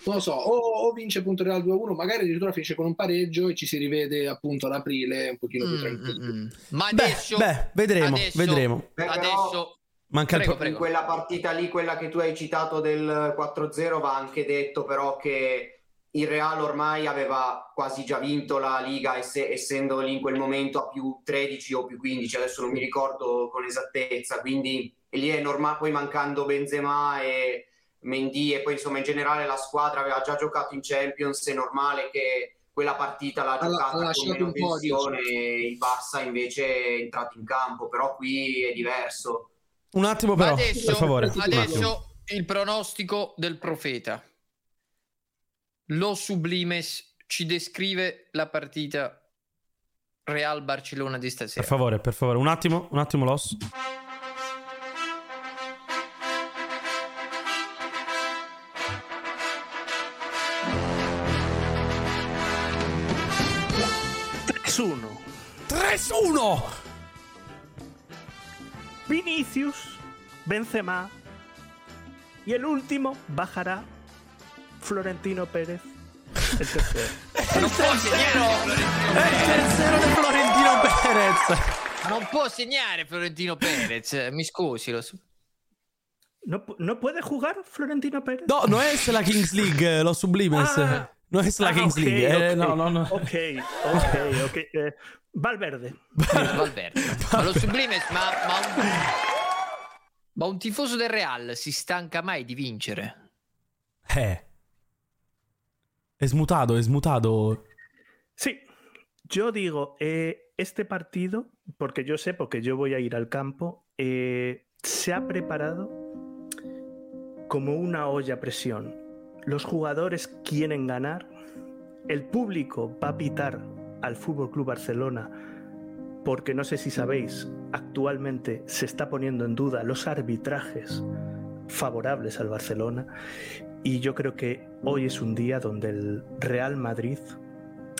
Non lo so, o, o vince appunto Real 2-1, magari addirittura finisce con un pareggio e ci si rivede appunto ad aprile un pochino più Mm, tranquillo. Ma Beh, adesso, beh, vedremo, adesso- vedremo. Beh, però- adesso Manca il Prego, pro- prego. In quella partita lì, quella che tu hai citato del 4-0, va anche detto però che il Real ormai aveva quasi già vinto la Liga, esse- essendo lì in quel momento a più 13 o più 15, adesso non mi ricordo con esattezza, quindi lì è normale, poi mancando Benzema e Mendy e poi insomma in generale la squadra aveva già giocato in Champions, è normale che quella partita l'ha Ha- ha giocata con lasciato meno un po' di- tensione, il Barça invece è entrato in campo, però qui è diverso. Un attimo però, adesso, per favore. adesso il pronostico del profeta. Lo Sublimes ci descrive la partita Real Barcellona di Per stasera. favore, per favore, un attimo, un attimo, Los. Nessuno. 3-1! Vinicius, Benzema. Y el último bajará Florentino Pérez. El tercero. Non può segnare Il terzo di Florentino Perez. Non può segnare Florentino Perez. Mi scusi. Lo... so- ¿No, pu- ¿No puede jugar Florentino Pérez? No, no es la Kings League, eh, los Sublimes. Ah. No es la Ah, League. eh, no, no, no. Ok, ok, ok. Eh, Valverde. Valverde. Ma lo Sublimes, ma, ma un... ma un tifoso del Real si stanca mai di vincere? Eh. Es mutado, es mutado. Sí, yo digo, eh, este partido, porque yo sé, porque yo voy a ir al campo, eh, se ha preparado como una olla a presión. Los jugadores quieren ganar, el público va a pitar al Fútbol Club Barcelona, porque no sé si sabéis, actualmente se está poniendo en duda los arbitrajes favorables al Barcelona y yo creo que hoy es un día donde el Real Madrid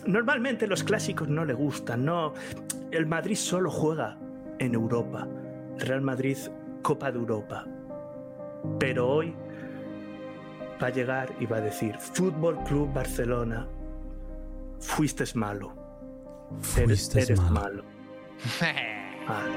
normalmente los clásicos no le gustan, no el Madrid solo juega en Europa. Real Madrid Copa de Europa. Pero hoy va a llegar y va a decir, Fútbol Club Barcelona, fuiste malo. Eres, Fuiste eres malo. malo. [LAUGHS] Ah.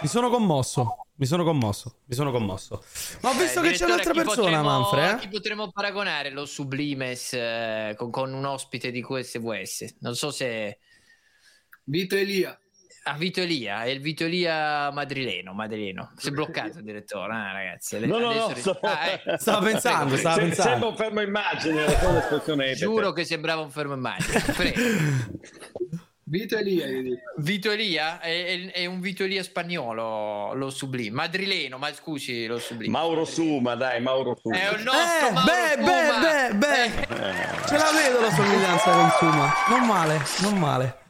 Mi sono commosso. Mi sono commosso. Mi sono commosso. Ma ho visto Eh, che c'è un'altra persona, potremmo- Manfred. eh? Chi potremmo paragonare lo Sublimes eh, con, con un ospite di QSVS? Non so se... Vito Elia. Ah, Vito Elia, è il Vito Elia madrileno, madrileno. Si è bloccato il direttore, ah, ragazzi. No, no, no, sto- Ah, ecco. Stavo pensando, stavo Se- pensando. Sembra un fermo immagine, la tua espressione è Giuro che sembrava un fermo immagine. Prego. Vito Elia. io dico. Vito Elia è, è- è un Vito Elia spagnolo, lo sublime. Madrileno, ma scusi, lo sublime. Mauro Suma, dai, Mauro Suma. È un nostro Eh, Mauro beh, Suma. beh, beh, beh. Ce la vedo la somiglianza con Suma. Non male, non male.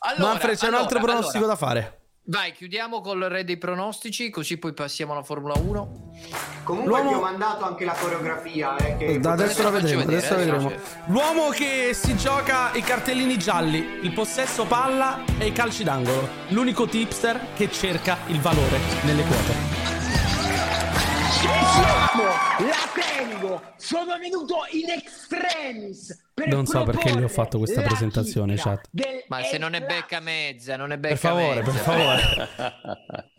Allora, Manfred, c'è un altro allora, pronostico allora. da fare. Vai, chiudiamo col re dei pronostici, così poi passiamo alla Formula 1. Comunque L'uomo- ti ho mandato anche la coreografia. Eh, che Da adesso la vedremo, vedere, adesso la adesso vedremo. L'uomo che si gioca i cartellini gialli, il possesso palla e i calci d'angolo. L'unico tipster che cerca il valore nelle quote. La tengo! Sono venuto in extremis! Per Non so perché gli ho fatto questa presentazione, chat. Ma se non è becca mezza, non è becca Per favore, mezza. per favore. [LAUGHS]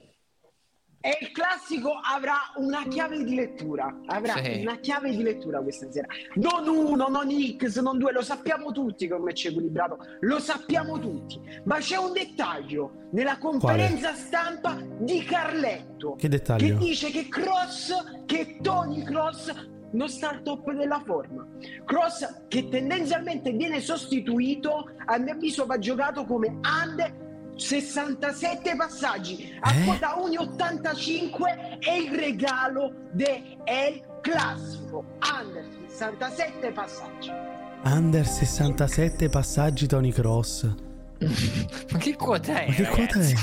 E il classico avrà una chiave di lettura. Avrà Sì. una chiave di lettura questa sera. Non uno, non X, non due, lo sappiamo tutti come c'è equilibrato, lo sappiamo tutti. Ma c'è un dettaglio nella conferenza stampa di Carletto. Che dettaglio? Che dice che Cross, che Tony Cross non sta al top della forma. Cross che tendenzialmente viene sostituito, a mio avviso va giocato come under 67 passaggi a Eh? quota 1,85 è il regalo del classico under 67 passaggi Under 67 passaggi Tony Cross. Ma che quota è? Ma che quota è?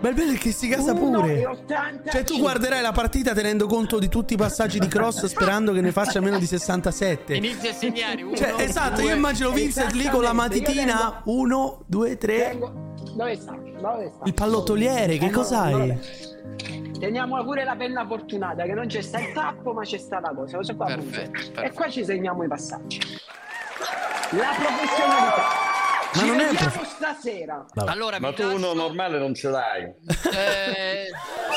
Ma il bello è che si casa pure. Cioè, tu guarderai la partita tenendo conto di tutti i passaggi di cross sperando che ne faccia meno di 67. Inizia a segnare uno, Cioè, esatto, due. io immagino Vincent lì con la matitina. Uno, due, tre. Tengo- Dove sta? Dove sta? Il pallottoliere, che cos'hai? Teniamo pure la penna fortunata che non c'è sta il tappo ma c'è sta la cosa. Cosa qua Perfetto, E qua ci segniamo i passaggi. La professionalità. Ma ci non è vediamo prof- stasera. Allora, Ma tu lascio- uno normale non ce l'hai. Eh,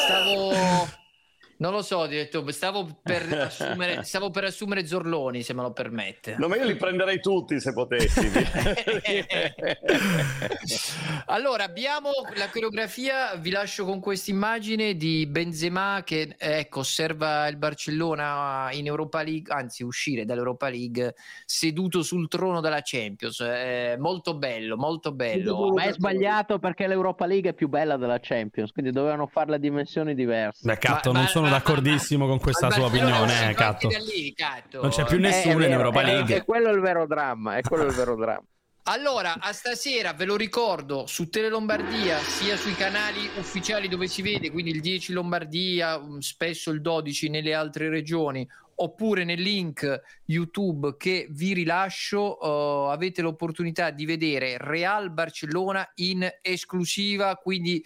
stavo. Non lo so, diretto, stavo per [LAUGHS] assumere, stavo per assumere Zorloni, se me lo permette. No, ma io li prenderei tutti se potessi. [LAUGHS] Allora, abbiamo la coreografia, vi lascio con questa immagine di Benzema che ecco, osserva il Barcellona in Europa League, anzi uscire dall'Europa League seduto sul trono della Champions. Eh, molto bello, molto bello. Ma è sbagliato perché l'Europa League è più bella della Champions, quindi dovevano fare le dimensioni diverse. Beh, Catto, non sono d'accordissimo con questa sua opinione, eh, Catto. Non c'è più nessuno in Europa League. E quello è il vero dramma, è quello il vero dramma. Allora, a stasera ve lo ricordo su Tele Lombardia, sia sui canali ufficiali dove si vede, quindi il 10 Lombardia, um, spesso il 12 nelle altre regioni, oppure nel link YouTube che vi rilascio, uh, avete l'opportunità di vedere Real Barcellona in esclusiva, quindi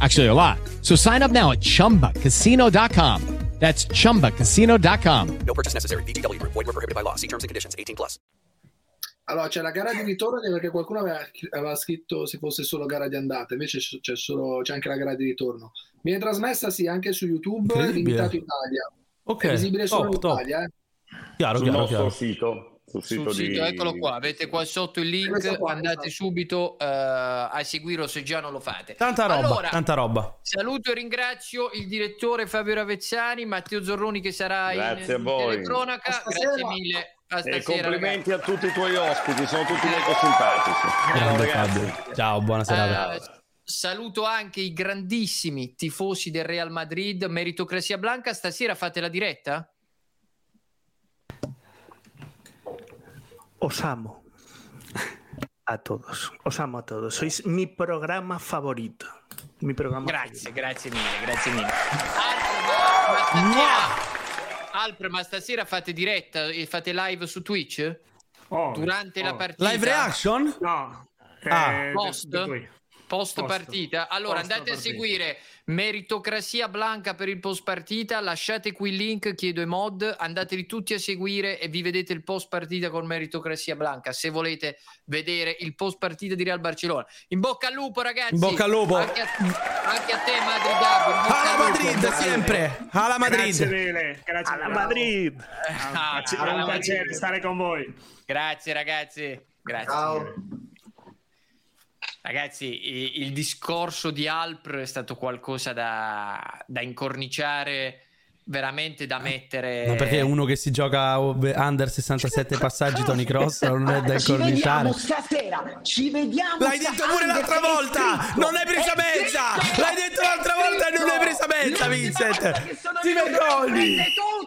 Actually, a lot. So sign up now at chumbacasino.com. That's chumbacasino.com. No purchase necessary. VGW Group. Void were prohibited by law. See terms and conditions. 18 plus. Allora, c'è la gara di ritorno perché qualcuno aveva, aveva scritto se fosse solo gara di andata, invece c'è, solo, c'è anche la gara di ritorno. Viene trasmessa sì anche su YouTube, limitato Italia. Ok, È visibile solo in. Italia, eh. Chiaro, sul chiaro, nostro chiaro. sito. Sul sito, Sul di... sito, eccolo qua, avete qua sotto il link, qua, andate esatto. subito eh, a seguirlo se già non lo fate. Tanta roba, Allora, tanta roba. Saluto e ringrazio il direttore Fabio Ravezzani, Matteo Zorroni che sarà Grazie a in voi. telecronaca. Grazie mille. A E stasera, complimenti ragazzi. a tutti i tuoi ospiti, sono tutti molto simpatici. Ciao. Ciao, buona serata. Eh, saluto anche i grandissimi tifosi del Real Madrid, Meritocracia Blanca. Stasera fate la diretta? Os amo a todos. Os amo a todos. Sois mi programa favorito. Mi programa Grazie, grazie mille, grazie mille. Alpre, ma, stasera, Alpre, ma stasera fate diretta e fate live su Twitch? Oh, Durante la oh. partita? Live reaction? No. Ah. eh, Post? Post partita. Allora Post andate a partita. seguire Meritocrazia Blanca per il post partita. Lasciate qui il link, chiedo ai mod. Andateli tutti a seguire e vi vedete il post partita con Meritocrazia Blanca. Se volete vedere il post partita di Real Barcellona. In bocca al lupo, ragazzi. In bocca al lupo. Anche a, anche a te, Madrid. Alla al lupo. Madrid, sempre. Alla Grazie Madrid. mille. Grazie alla Madrid. Ah, È alla un Madrid. piacere stare con voi. Grazie, ragazzi. Grazie. Ciao. Ragazzi, il discorso di Alpr è stato qualcosa da, da incorniciare, veramente da mettere. Ma perché uno che si gioca under 67 passaggi Tony Cross non è da Ci incorniciare? vediamo stasera. Ci vediamo. L'hai detto pure l'altra volta! Non hai presa mezza! L'hai detto l'altra volta e non hai presa mezza, Vincent! Si vergogni!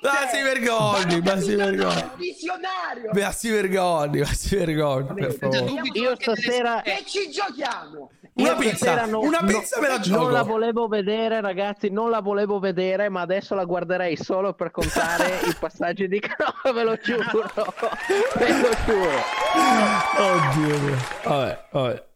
Ma si vergogni, ma si vergogni! Visionario. Ma si vergogni, ma si vergogni, per favore. Io stasera E ci giochiamo. Una pizza, non- una no- pizza me la Non la gioco! volevo vedere, ragazzi, non la volevo vedere, ma adesso la guarderei solo per contare [LAUGHS] i passaggi di no, ve lo giuro. ve lo [LAUGHS] giuro. Oddio mio. Vabbè, vabbè.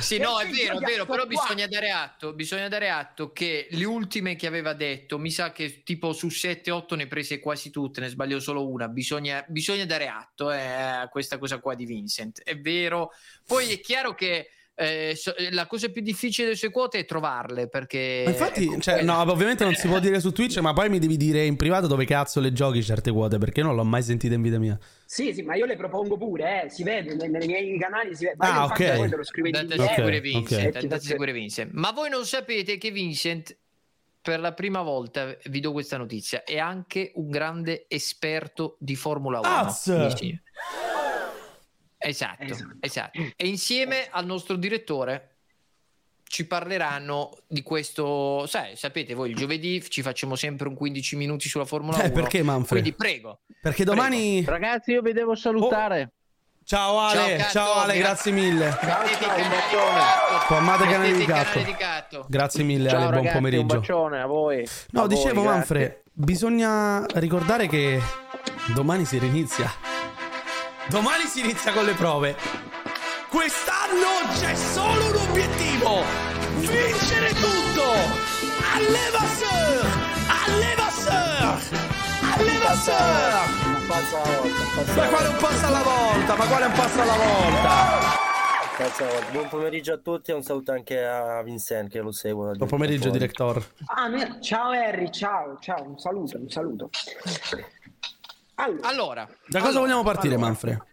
Sì, no, è vero, è vero, però bisogna dare atto, bisogna dare atto che le ultime che aveva detto, mi sa che tipo su 7-8 ne prese quasi tutte, ne sbaglio solo una, bisogna, bisogna dare atto eh, a questa cosa qua di Vincent, è vero. Poi è chiaro che eh, so- eh, la cosa più difficile delle sue quote è trovarle perché Ma infatti, ecco, cioè, quella- no, ovviamente non si può [LAUGHS] dire su Twitch, ma poi mi devi dire in privato dove cazzo le giochi certe quote, perché non l'ho mai sentita in vita mia. Sì, sì, ma io le propongo pure, eh, si vede, nei, nei miei canali si vede. Ma Ah, ok. lo in Andate a seguire Vincent, ok. andate a seguire Vincent. Ma voi non sapete che Vincent, per la prima volta, vi do questa notizia, è anche un grande esperto di Formula 1. Az! Sì. Esatto, esatto. E insieme al nostro direttore ci parleranno di questo, sai, sapete voi il giovedì ci facciamo sempre un 15 minuti sulla Formula 1. Eh, perché, Manfred? Quindi prego. Perché domani... Ragazzi, io vi devo salutare. Ciao Ale, ciao, Ciao, Ale, gra- grazie mille. Un canale. Formate canale il dedicato. canale dedicato. Grazie mille Ciao Ale, buon ragazzi, un pomeriggio. bacione a voi. No, A voi, dicevo grazie. Manfred, bisogna ricordare che domani si rinizia. Domani si inizia con le prove. Quest'anno c'è solo un obiettivo: vincere tutto! Allevasseur! Allevasseur! Allevasseur! Un passo alla volta, Ma quale un passo alla volta? Ma quale un passo alla volta? Buon pomeriggio a tutti e un saluto anche a Vincent che lo seguo. da Buon pomeriggio, director. Ah, ciao Harry, ciao, ciao, un saluto, un saluto. Allora, Allora, Da cosa allora, vogliamo partire, allora. Manfred?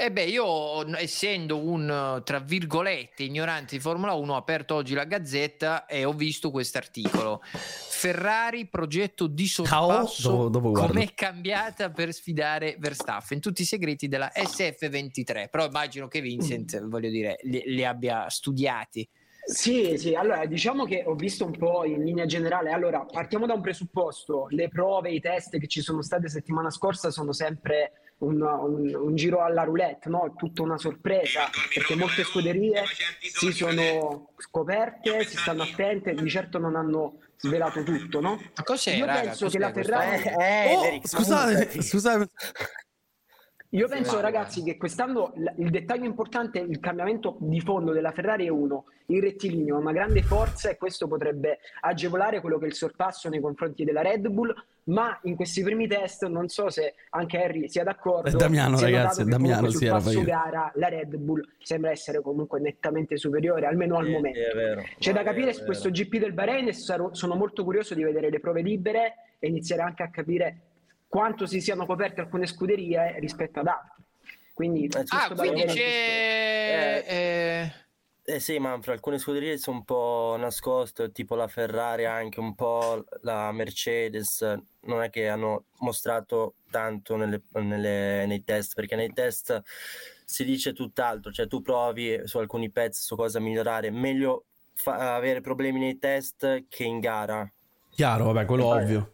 Eh beh, io essendo un tra virgolette ignorante di Formula 1 ho aperto oggi la Gazzetta e ho visto questo articolo. Ferrari progetto di sorpasso Dopo- dopo guardo. com'è cambiata per sfidare Verstappen, tutti i segreti della SF23. Però immagino che Vincent, voglio dire, li, li abbia studiati. Sì, sì, allora diciamo che ho visto un po' in linea generale. Allora, partiamo da un presupposto: le prove, i test che ci sono state settimana scorsa sono sempre un, un- un giro alla roulette, no? Tutta una sorpresa, perché molte scuderie si sono scoperte, si stanno attente, di certo non hanno svelato tutto, no? Ma cos'è, Io raga? penso Cos'è che la? Ferrari. Eh, Oh, Eric, scusate, scusate. Io penso, ragazzi, che quest'anno l- il dettaglio importante, il cambiamento di fondo della Ferrari è uno, il rettilineo, ha una grande forza e questo potrebbe agevolare quello che è il sorpasso nei confronti della Red Bull, ma in questi primi test non so se anche Harry sia d'accordo. È Damiano, si è ragazzi, è Damiano, sì, era sul gara la Red Bull sembra essere comunque nettamente superiore, almeno al Sì, momento. sì, è vero. C'è da è capire su è questo GP del Bahrain e sarò- sono molto curioso di vedere le prove libere e iniziare anche a capire quanto si siano coperte alcune scuderie rispetto ad altre. Quindi, Eh, Ah, quindi c'è... eh, Eh sì, Manfred, alcune scuderie sono un po' nascoste, tipo la Ferrari, anche un po' la Mercedes, non è che hanno mostrato tanto nelle- nelle- nei test, perché nei test si dice tutt'altro, cioè tu provi su alcuni pezzi su cosa migliorare, meglio fa- avere problemi nei test che in gara. Chiaro, vabbè, quello Eh, ovvio.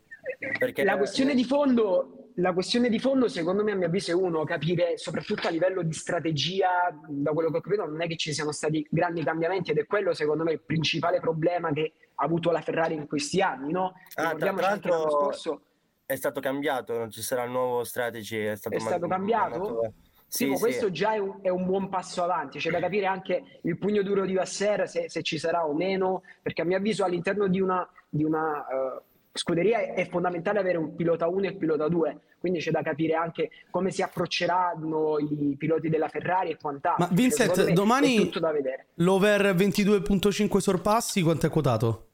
Perché La questione di fondo, la questione di fondo, secondo me, a mio avviso, è uno, capire soprattutto a livello di strategia, da quello che ho capito, non è che ci siano stati grandi cambiamenti ed è quello, secondo me, il principale problema che ha avuto la Ferrari in questi anni, no? Ah, tra, anche l'anno l'altro scorso è stato cambiato, non ci sarà il nuovo strategy, è stato, è stato man- cambiato. mandato- Sì, Tipo, sì. questo già è un, è un buon passo avanti, c'è da capire anche il pugno duro di Vasser se, se ci sarà o meno, perché a mio avviso all'interno di una, di una eh, scuderia è, è fondamentale avere un pilota 1 e il pilota 2, quindi c'è da capire anche come si approcceranno i piloti della Ferrari e quant'altro. Ma Vincent, È domani tutto da vedere. l'over 22.5 sorpassi quanto è quotato?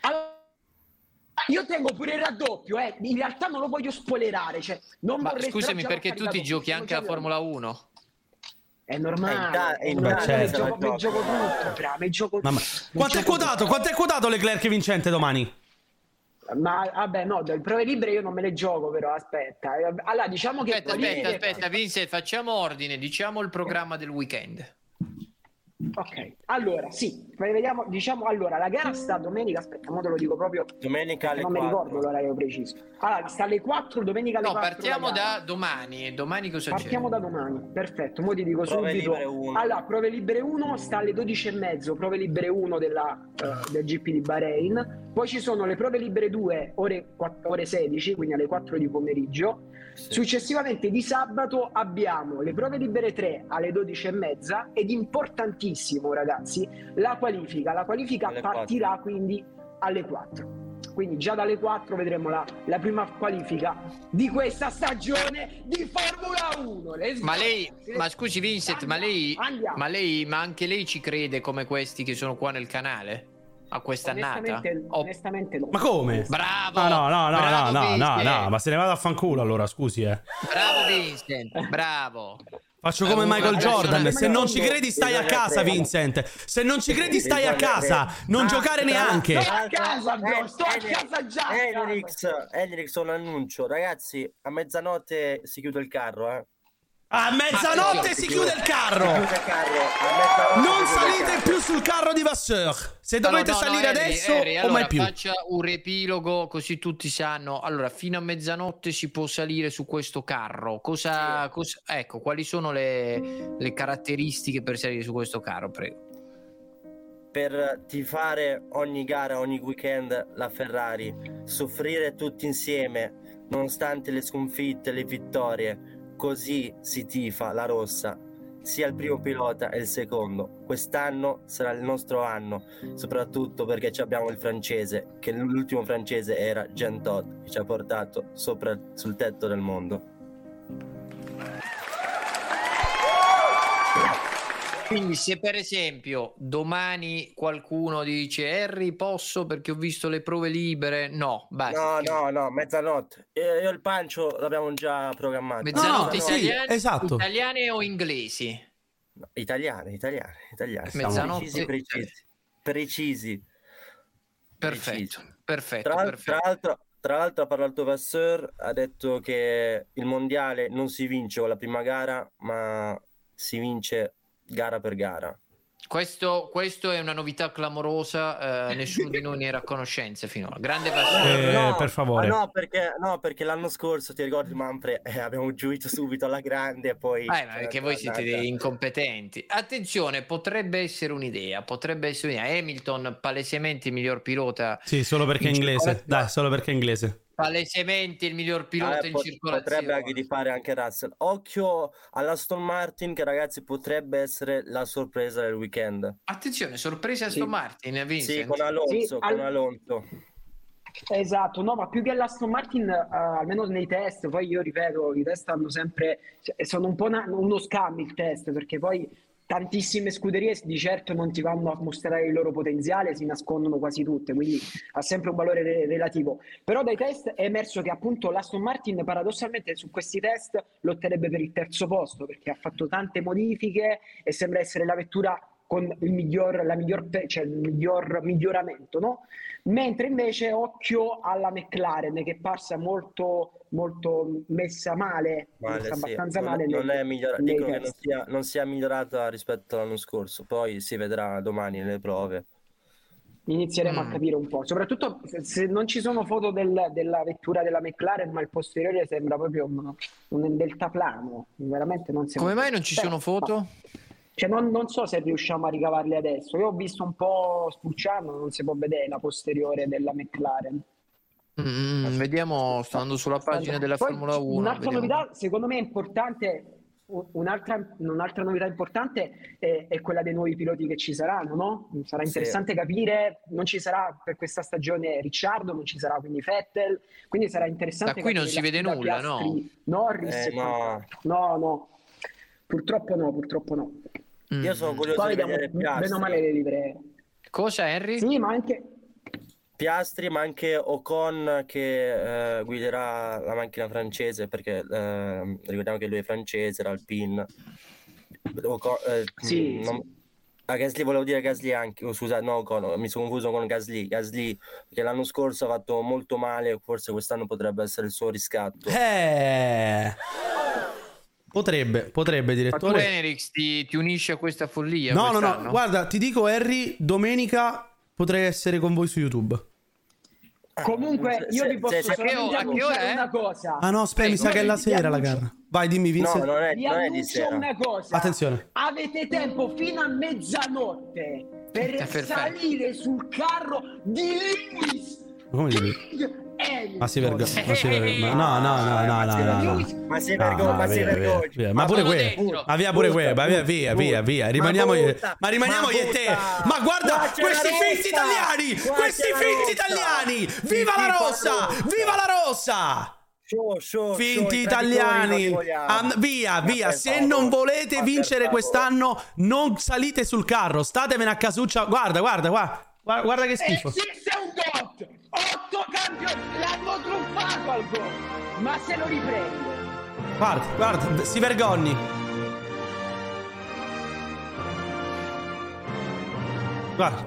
Allora, io tengo pure il raddoppio, eh. in realtà non lo voglio spoilerare, cioè, non Ma scusami, perché tu ti giochi anche già la Formula 1? È normale, è normale, Beh, certo. gioco, mi gioco tutto, fra, mi gioco Mamma. mi Quanto è quotato? Quanto è quotato Leclerc vincente domani? Ma vabbè, no, delle prove libere io non me le gioco, però aspetta. Eh, Allora, diciamo che Aspetta, aspetta, aspetta, Vincent, facciamo ordine, diciamo il programma del weekend. Ok, allora sì, vediamo, diciamo allora la gara sta domenica, aspetta, mo te lo dico proprio, Domenica alle non mi 4. ricordo l'orario preciso. Allora, sta alle 4, domenica alle No, 4. partiamo la gara. da domani. Domani cosa Partiamo c'è? da domani, perfetto. Mo ti dico Prove subito. Allora, prove libere 1 sta alle 12 e mezzo, prove libere 1 della, eh, del GP di Bahrain. Poi ci sono le prove libere 2 ore, 4 ore 16, quindi alle 4 di pomeriggio. Successivamente di sabato abbiamo le prove libere 3 alle 12 e mezza ed importantissimo ragazzi la qualifica. La qualifica Alle partirà quindi alle 4. Quindi già dalle 4 vedremo la, la prima qualifica di questa stagione di Formula 1. Let's Ma go! lei, ma scusi Vincent, ma lei, Andiamo. ma lei, ma anche lei ci crede come questi che sono qua nel canale? A quest'annata? Onestamente, Oh, onestamente no. Ma come? Bravo! Ah, no, no, no, bravo no, no, no, no, ma se ne vado a fanculo allora, scusi, eh. Bravo Vincent, bravo. Faccio come Eh, Michael Jordan. Se non ci credi, stai a casa. Vincent. Se non ci credi, stai a casa. Non giocare neanche. Sto a casa, bro, sto a casa già. a casa. Enrix, Enrix, un annuncio. Ragazzi, a mezzanotte si chiude il carro, eh. A mezzanotte si chiude il carro. Si chiude il carro. Non salite più sul carro di Vasseur. Se dovete No, no, no, salire Harry, adesso Harry, o allora mai più. faccia un riepilogo così tutti sanno. Allora, fino a mezzanotte si può salire su questo carro. Cosa, cosa- ecco, quali sono le, le caratteristiche per salire su questo carro? Prego. per tifare ogni gara, ogni weekend la Ferrari, soffrire tutti insieme, nonostante le sconfitte, le vittorie. Così si tifa la rossa, sia il primo pilota e il secondo. Quest'anno sarà il nostro anno, soprattutto perché abbiamo il francese, che l'ultimo francese era Jean Todt, che ci ha portato sopra sul tetto del mondo. Quindi, se per esempio domani qualcuno dice Harry, posso perché ho visto le prove libere? No, basta. No, no, no, mezzanotte. Io io il pancio l'abbiamo già programmato. Mezzanotte No, sì, italiane, esatto. italiane o inglesi? Italiane, italiane, italiane. Mezzanotte- Precisi, precisi. Precisi. Perfetto, perfetto, Tra, perfetto. tra l'altro, tra l'altro ha parlato Vasseur, ha detto che il mondiale non si vince con la prima gara, ma si vince gara per gara. Questo, questo è una novità clamorosa, eh, nessuno di noi ne era a conoscenza finora. Grande passione. Eh, per favore. Ah, no, perché, no, perché l'anno scorso, ti ricordi, Manfred, eh, abbiamo giuito subito alla grande e poi... Eh, ma perché voi siete dei incompetenti. Attenzione, potrebbe essere un'idea, potrebbe essere un'idea. Hamilton, palesemente il miglior pilota. Sì, solo perché è in inglese. Dai, solo perché è inglese. Palesemente il miglior pilota Eh, in pot- circolazione. potrebbe anche di fare anche Russell. Occhio all'Aston Martin, che ragazzi potrebbe essere la sorpresa del weekend. Attenzione, sorpresa Aston Sì. Martin, Vincent. Sì, con Alonso, Sì, con al- Alonso. Esatto, no, ma più che l'Aston Martin, eh, almeno nei test, poi io ripeto, i test hanno sempre, cioè, sono un po' una- uno scam il test, perché poi tantissime scuderie di certo non ti vanno a mostrare il loro potenziale, si nascondono quasi tutte, quindi ha sempre un valore re- relativo. Però dai test è emerso che appunto l'Aston Martin paradossalmente su questi test lotterebbe per il terzo posto, perché ha fatto tante modifiche e sembra essere la vettura con il miglior, la miglior, cioè il miglior miglioramento, no? Mentre invece occhio alla McLaren che è parsa molto, molto messa male, Male, messa sì. abbastanza non, male non nei- è migliora- nei dicono che non sia, non sia migliorata rispetto all'anno scorso, poi si vedrà domani nelle prove. Inizieremo Mm. a capire un po', soprattutto se, se non ci sono foto del- della vettura della McLaren, ma il posteriore sembra proprio un, un deltaplano, veramente non sembra. Come mai non ci Beh, sono foto? ma- Cioè, non, non so se riusciamo a ricavarle adesso. Io ho visto un po' spulciando, non si può vedere la posteriore della McLaren. Mm, vediamo, sto andando sulla pagina della Poi, Formula 1. Un'altra vediamo. novità, secondo me, importante. u- Un'altra, un'altra novità importante è, è quella dei nuovi piloti che ci saranno, no? Sarà Sì. interessante capire, non ci sarà per questa stagione Ricciardo, non ci sarà quindi Vettel, quindi sarà interessante Da qui non si vede nulla, no? Piastri, Norris Eh, no. no, no, purtroppo no, purtroppo no. Io sono curioso Poi di vediamo vedere Piastri. male le livree. Cosa, Henry? Sì, ma anche Piastri, ma anche Ocon che eh, guiderà la macchina francese, perché eh, ricordiamo che lui è francese, era Alpine. Ocon, eh, Sì, mm, non- Ah, Gasly volevo dire Gasly anche, oh, scusa, no, Ocon, mi sono confuso con Gasly. Gasly che l'anno scorso ha fatto molto male, forse quest'anno potrebbe essere il suo riscatto. Eh. Potrebbe, potrebbe, Ma tu, direttore. Enrix, ti, ti unisci a questa follia? No, no, quest'anno? no. Guarda, ti dico, Harry, domenica potrei essere con voi su YouTube. comunque io vi posso se- se- è? una cosa. Ah no, aspetta, mi sa che è la sera la gara. Vai, dimmi, Vince. No, non è, Vi non è di sera. una cosa. Attenzione. Avete tempo fino a mezzanotte per salire sul carro di Lewis Come? King Hamilton. Ma si vergogna. Ma si vergogna. No, no, no, no, no, no. no. Ma si vergogna, ma si via, vergogna. Ma pure sono que. dentro. Ma via pure que. Butta, Ma via, via, via, via. Rimaniamo Ma io. butta, Ma rimaniamo ma io e te. Ma guarda Qua questi finti italiani. Qua Questi finti italiani. Viva la rossa. Viva la rossa. Show, show, Finti show, italiani. And- via, via. Se non volete vincere quest'anno, non salite sul carro. Statevene a casuccia. Guarda, guarda, guarda. Guarda, guarda che schifo. Esiste un GOT! Otto campioni! L'hanno truffato al GOT! Ma se lo riprende! Guarda, guarda, si vergogni. Guarda.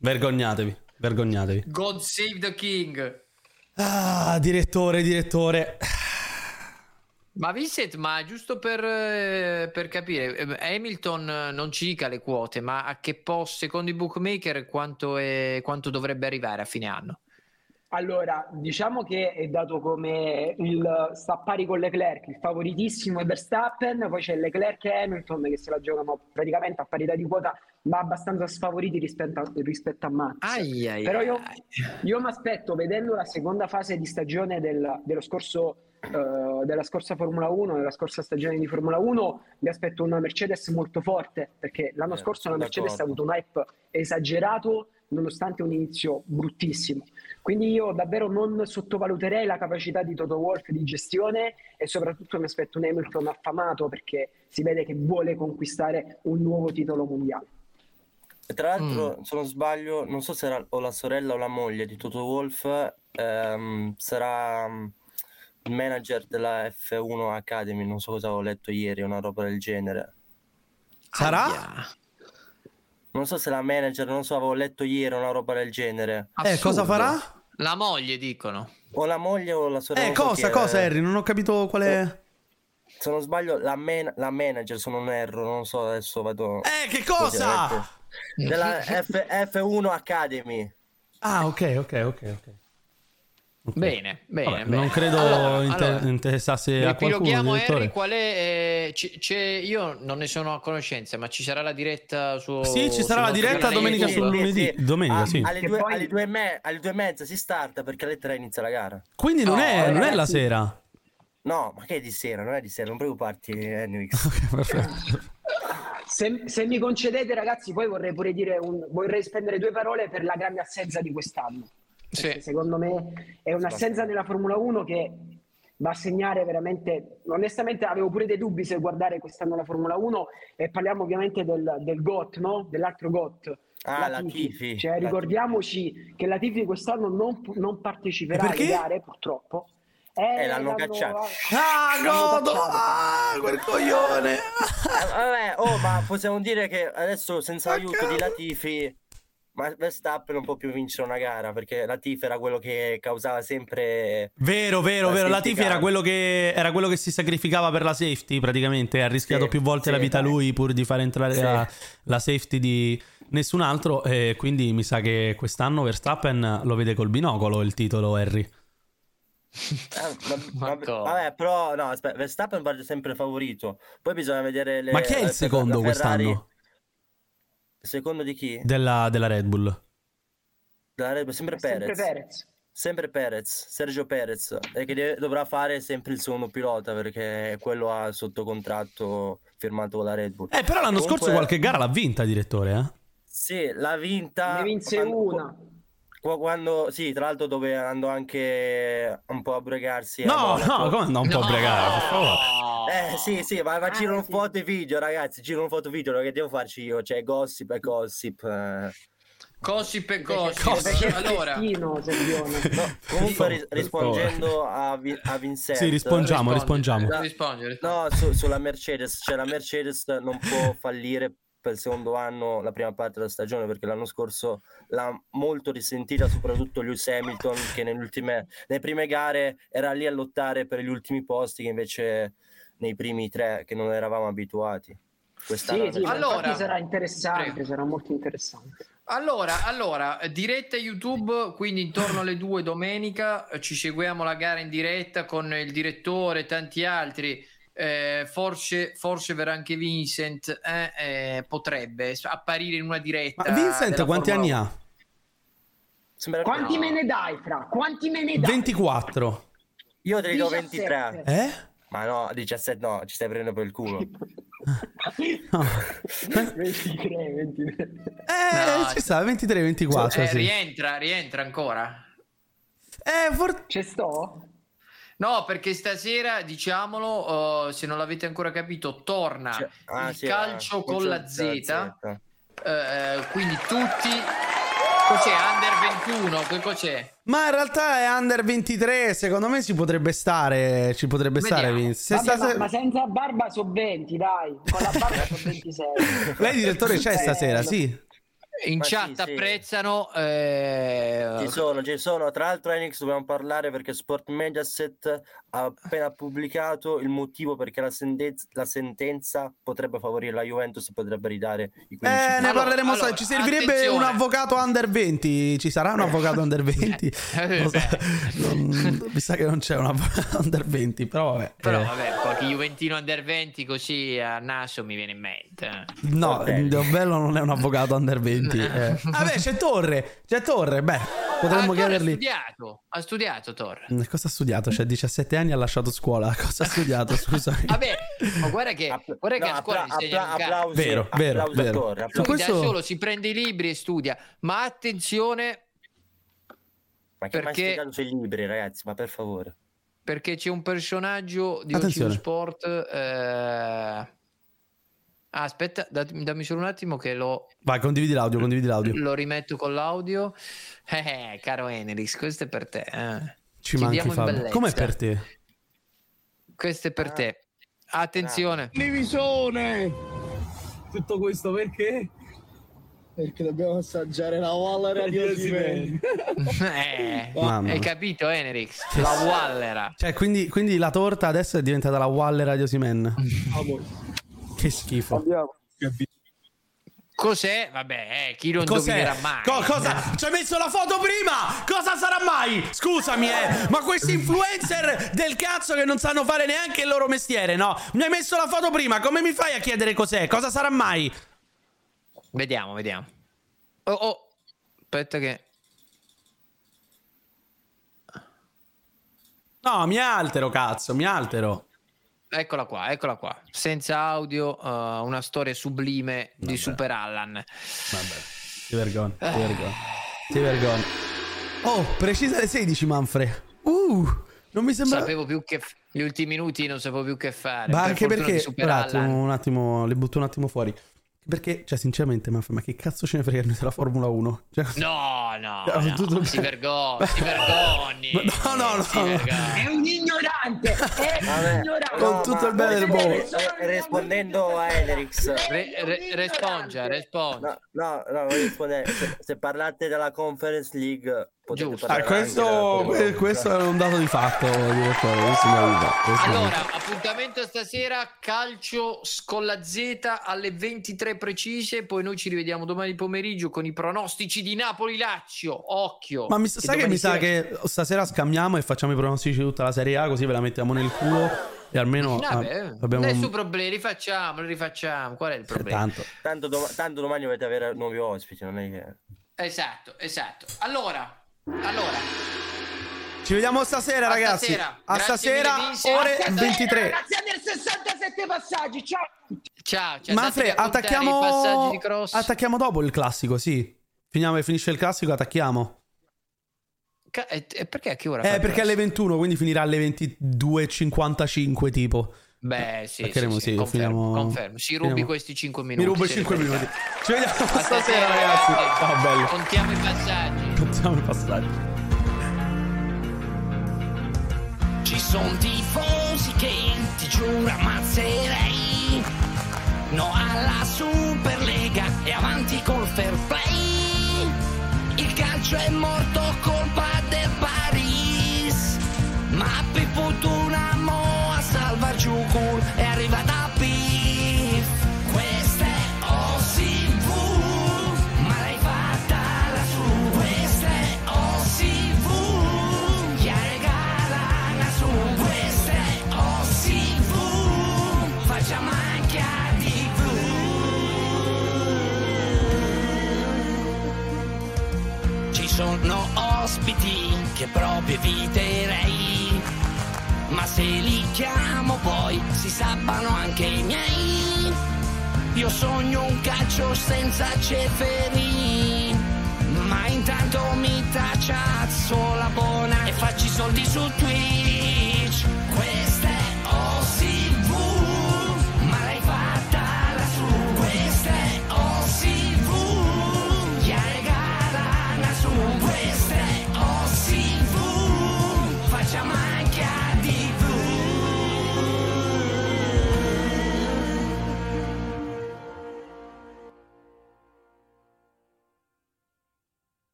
Vergognatevi, vergognatevi. God save the king. Ah, direttore, direttore. Ma Vincent, ma giusto per, eh, per capire, eh, Hamilton eh, non ci dica le quote, ma a che posto, secondo i bookmaker, quanto, è- quanto dovrebbe arrivare a fine anno? Allora, diciamo che è dato come il sta pari con Leclerc, il favoritissimo è Verstappen, poi c'è Leclerc e Hamilton che se la giocano praticamente a parità di quota, ma abbastanza sfavoriti rispetto a, rispetto a Max. Ai, ai, Però io, io mi aspetto, vedendo la seconda fase di stagione del- dello scorso, eh, della scorsa Formula 1, della scorsa stagione di Formula 1, mi aspetto una Mercedes molto forte, perché l'anno Eh, scorso la Mercedes ha avuto un hype esagerato nonostante un inizio bruttissimo. Quindi io davvero non sottovaluterei la capacità di Toto Wolff di gestione e soprattutto mi aspetto un Hamilton affamato perché si vede che vuole conquistare un nuovo titolo mondiale. E tra Mm. l'altro, se non sbaglio, non so se era o la sorella o la moglie di Toto Wolff, ehm, sarà mm, manager della F1 Academy, non so cosa avevo letto ieri, una roba del genere. Sarà? Non so se la manager, non so, avevo letto ieri una roba del genere. Eh, cosa farà? La moglie, dicono. O la moglie o la sorella. Eh, cosa, cosa, Harry? Non ho capito qual è. Se non sbaglio, la, man- la manager, se non erro, non so, adesso vado... Eh, che cosa? Della [LAUGHS] F- F1 Academy. Ah, ok, ok, ok, ok. Bene, bene, Vabbè, bene. non credo Allora, inter- allora, interessasse a qualcuno. Harry, qual è, eh, c- c'è, io non ne sono a conoscenza, ma ci sarà la diretta su Sì, ci sarà la diretta domenica YouTube? sul lunedì. Domenica, Ah, sì. Alle due, poi- alle, due e me- alle due e mezza si starta perché alle tre inizia la gara. Quindi non, Oh, è, non è la ragazzi. sera. No, ma che è di sera? Non è di sera, non preoccuparti, Henrix. [LAUGHS] Perfetto. Se, se mi concedete, ragazzi, poi vorrei pure dire un, vorrei spendere due parole per la grande assenza di quest'anno. Sì. Secondo me è un'assenza nella Formula 1 che va a segnare veramente. Onestamente, avevo pure dei dubbi se guardare quest'anno la Formula 1 e parliamo ovviamente del, del GOT, no? Dell'altro GOT. Ah, Latifi. Latifi. Cioè, ricordiamoci che la Tifi quest'anno non, non parteciperà perché? alle gare, purtroppo. Eh, Eh, l'hanno cacciato. Ah, godo! cacciato. Ah, quel coglione! Eh, Vabbè, oh, ma possiamo dire che adesso senza l'aiuto di Latifi, ma Verstappen non può più vincere una gara perché Latifi era quello che causava sempre... Vero, vero, La vero. La safety Tifi era car. quello, che, era quello che si sacrificava per la safety, praticamente. Ha rischiato Sì, più volte sì, la vita dai. lui pur di fare entrare Sì. la, la safety di nessun altro. E quindi mi sa che quest'anno Verstappen lo vede col binocolo il titolo, Harry. Eh, [LAUGHS] Ma vabbè, vabbè, però no, aspetta, Verstappen parte sempre favorito. Poi bisogna vedere le... Ma chi è il la- secondo la Ferrari. quest'anno? Secondo di chi? Della, della Red Bull. Della Red Bull, sempre Sempre Perez. Perez. Sempre Perez, Sergio Perez, e che deve- dovrà fare sempre il secondo pilota perché quello ha sotto contratto firmato con la Red Bull. Eh, però l'anno Comunque- scorso qualche gara l'ha vinta, direttore, eh? Sì, l'ha vinta. Ne vinse quando- una. Qua- Quando, sì, tra l'altro dove andò anche un po' a bregarsi. a No, no, come no, un po' No! bregare, per favore. Eh sì, sì, ma, ma Ah, girano sì. foto e video, ragazzi, girano foto e video, che devo farci io? Cioè, gossip e gossip. eh. Gossip e gossip. Invece Allora, Sergione. [LAUGHS] Comunque, ri- Per rispondendo a, Vi- a Vincent, Sì, rispongiamo, rispondiamo. No, su- sulla Mercedes, cioè la Mercedes non può fallire per il secondo anno la prima parte della stagione perché l'anno scorso l'ha molto risentita soprattutto Lewis Hamilton che nelle ultime nelle prime gare era lì a lottare per gli ultimi posti che invece nei primi tre che non eravamo abituati. Quest'anno Sì, sì, Allora- sarà interessante, Prego. sarà molto interessante. Allora, allora, diretta YouTube, quindi intorno alle due domenica ci seguiamo la gara in diretta con il direttore e tanti altri. Eh, forse, forse verrà anche Vincent, eh, eh, potrebbe apparire in una diretta. Ma Vincent quanti Formula anni 1. ha? Sembra- Quanti no. me ne dai, Fra? Quanti me ne dai? 24. Io te ne do 17. 23. Eh? Ma no, 17 no, ci stai prendendo per il culo. [LAUGHS] No. 23, 23. Eh, No, ci sta, 23, 24. Eh, sì. rientra, rientra ancora. Eh, for- Ci sto? No, perché stasera, diciamolo, eh, se non l'avete ancora capito, torna Cioè, ah, il sì, calcio ah, con calcio la con Z. la eh, quindi tutti. Cos'è? Under 21? Che cos'è? Ma in realtà è under 23, secondo me ci potrebbe stare, ci potrebbe stare Vediamo. Vince. Se Vabbè, stas- ma, ma senza barba sono 20, dai. Con la barba sono 26. [LAUGHS] Lei direttore c'è stasera, lo- sì. In Ma chat sì, sì. apprezzano. eh, Ci sono, ci sono. Tra l'altro, Enix dobbiamo parlare perché Sport Mediaset ha appena pubblicato il motivo perché la, sentenza, la sentenza potrebbe favorire la Juventus e potrebbe ridare i 15 Eh, ne punti. Allora, parleremo. sta- allora, ci servirebbe attenzione. un avvocato under 20. Ci sarà un avvocato under 20? Eh, so- beh. non- mi sa che non c'è un avvocato under 20. Però vabbè. Però eh. vabbè, qualche Juventino under 20 così a naso mi viene in mente. No. Bello non è un avvocato under 20. eh. Vabbè, c'è Torre. C'è Torre. Beh, potremmo Ah, chiedergli. Ha studiato, ha studiato Torre. Cosa ha studiato? C'ha 17 anni e ha lasciato scuola. Cosa ha studiato? Scusami. [LAUGHS] Vabbè, ma guarda che, guarda che no, a scuola appla- insegnano appla- applausi, Vero, vero, vero. Applausi. Lui questo- da solo si prende i libri e studia. Ma attenzione Ma che perché- spiegato sui libri, ragazzi? Ma per favore. perché c'è un personaggio di Attenzione. OCU Sport. eh, Ah, aspetta, dat- dammi solo un attimo che lo, Vai, condividi l'audio, condividi l'audio. lo rimetto con l'audio. Eh, caro Enerix, questo è per te. eh. Ci manchi in Fabio. bellezza. Com'è per te? Questo è per Ah. te. Attenzione. Divisione! Tutto questo perché? Perché dobbiamo assaggiare la Simen. [LAUGHS] Eh, Mamma. hai capito, Enerix? La Wallera. Cioè, quindi, quindi la torta adesso è diventata la Waller Radio Simen. Che schifo. Cos'è? Vabbè, eh, chi lo indovinerà mai? Co- cosa? Ci hai messo la foto prima? Cosa sarà mai? Scusami, eh. Ma questi influencer del cazzo che non sanno fare neanche il loro mestiere, no? Mi hai messo la foto prima. Come mi fai a chiedere cos'è? Cosa sarà mai? Vediamo, vediamo. Oh, oh. Aspetta che... No, mi altero, cazzo, mi altero. Eccola qua, eccola qua. Senza audio, eh, una storia sublime di Vabbè. Super Allan. Vabbè. Ti vergogni, ti vergogni. Ti vergogni. Oh, precisa le 16, Manfre. Uh, non mi sembra... Sapevo più che... f- Gli ultimi minuti non sapevo più che fare. Ma Per anche di perché... Un attimo, un attimo, le butto un attimo fuori. Perché, cioè, sinceramente, Manfre, ma che cazzo ce ne frega noi della Formula 1? Cioè, No, no, Ah, [LAUGHS] no, tutto si bene. vergogni, si vergogni. [LAUGHS] No, no, no, no. È un ignorante! È Vabbè. un ignorante! Con tutto il bene del mondo. rispondendo a Enerix. Re- re- respongia, respongia. No, no, no, voglio rispondere. Se, se parlate della Conference League, potete Giusto. Ah, questo, della questo è un dato di fatto, direttore. Allora, appuntamento stasera, calcio con la Z alle 23 precise, poi noi ci rivediamo domani pomeriggio con i pronostici di Napoli-Lazio. Occhio. Ma mi, sai che mi sa sera- che stasera scambiamo e facciamo i pronostici di tutta la Serie A, così ve la mettiamo nel culo e almeno Vabbè, ah, abbiamo... nessun problema, rifacciamo, rifacciamo. Qual è il problema? Tanto. Tanto, dom- tanto domani dovete avere nuovi ospiti, non è che... Esatto, esatto. Allora, allora, Ci vediamo stasera, A ragazzi. stasera. A Grazie stasera, ore A stasera, 23. Ragazzi, nel 67 passaggi, ciao! ciao. ci Manfred, attacchiamo... di cross. attacchiamo dopo il classico, sì. Finiamo, finisce il classico, attacchiamo. Ca- e- perché a che ora? Eh, perché cross? alle 21, quindi finirà alle 22.55 tipo. Beh, sì, sì, sì, sì, confermo, finiamo- confermo. Si rubi finiamo- questi 5 Mi minuti. rubo i se 5 li minuti. Ci vediamo A stasera, ragazzi. Ciao, bello. Contiamo i passaggi. Contiamo i passaggi. Ci sono tifosi che ti giuro ammazzerei No alla Superlega e avanti col fair play Il calcio è morto colpa del ospiti che proprio eviterei. Ma se li chiamo poi si sabbano anche i miei. Io sogno un calcio senza ceferi. Ma intanto mi tacciazzo la buona e faccio i soldi su Twitch. Questo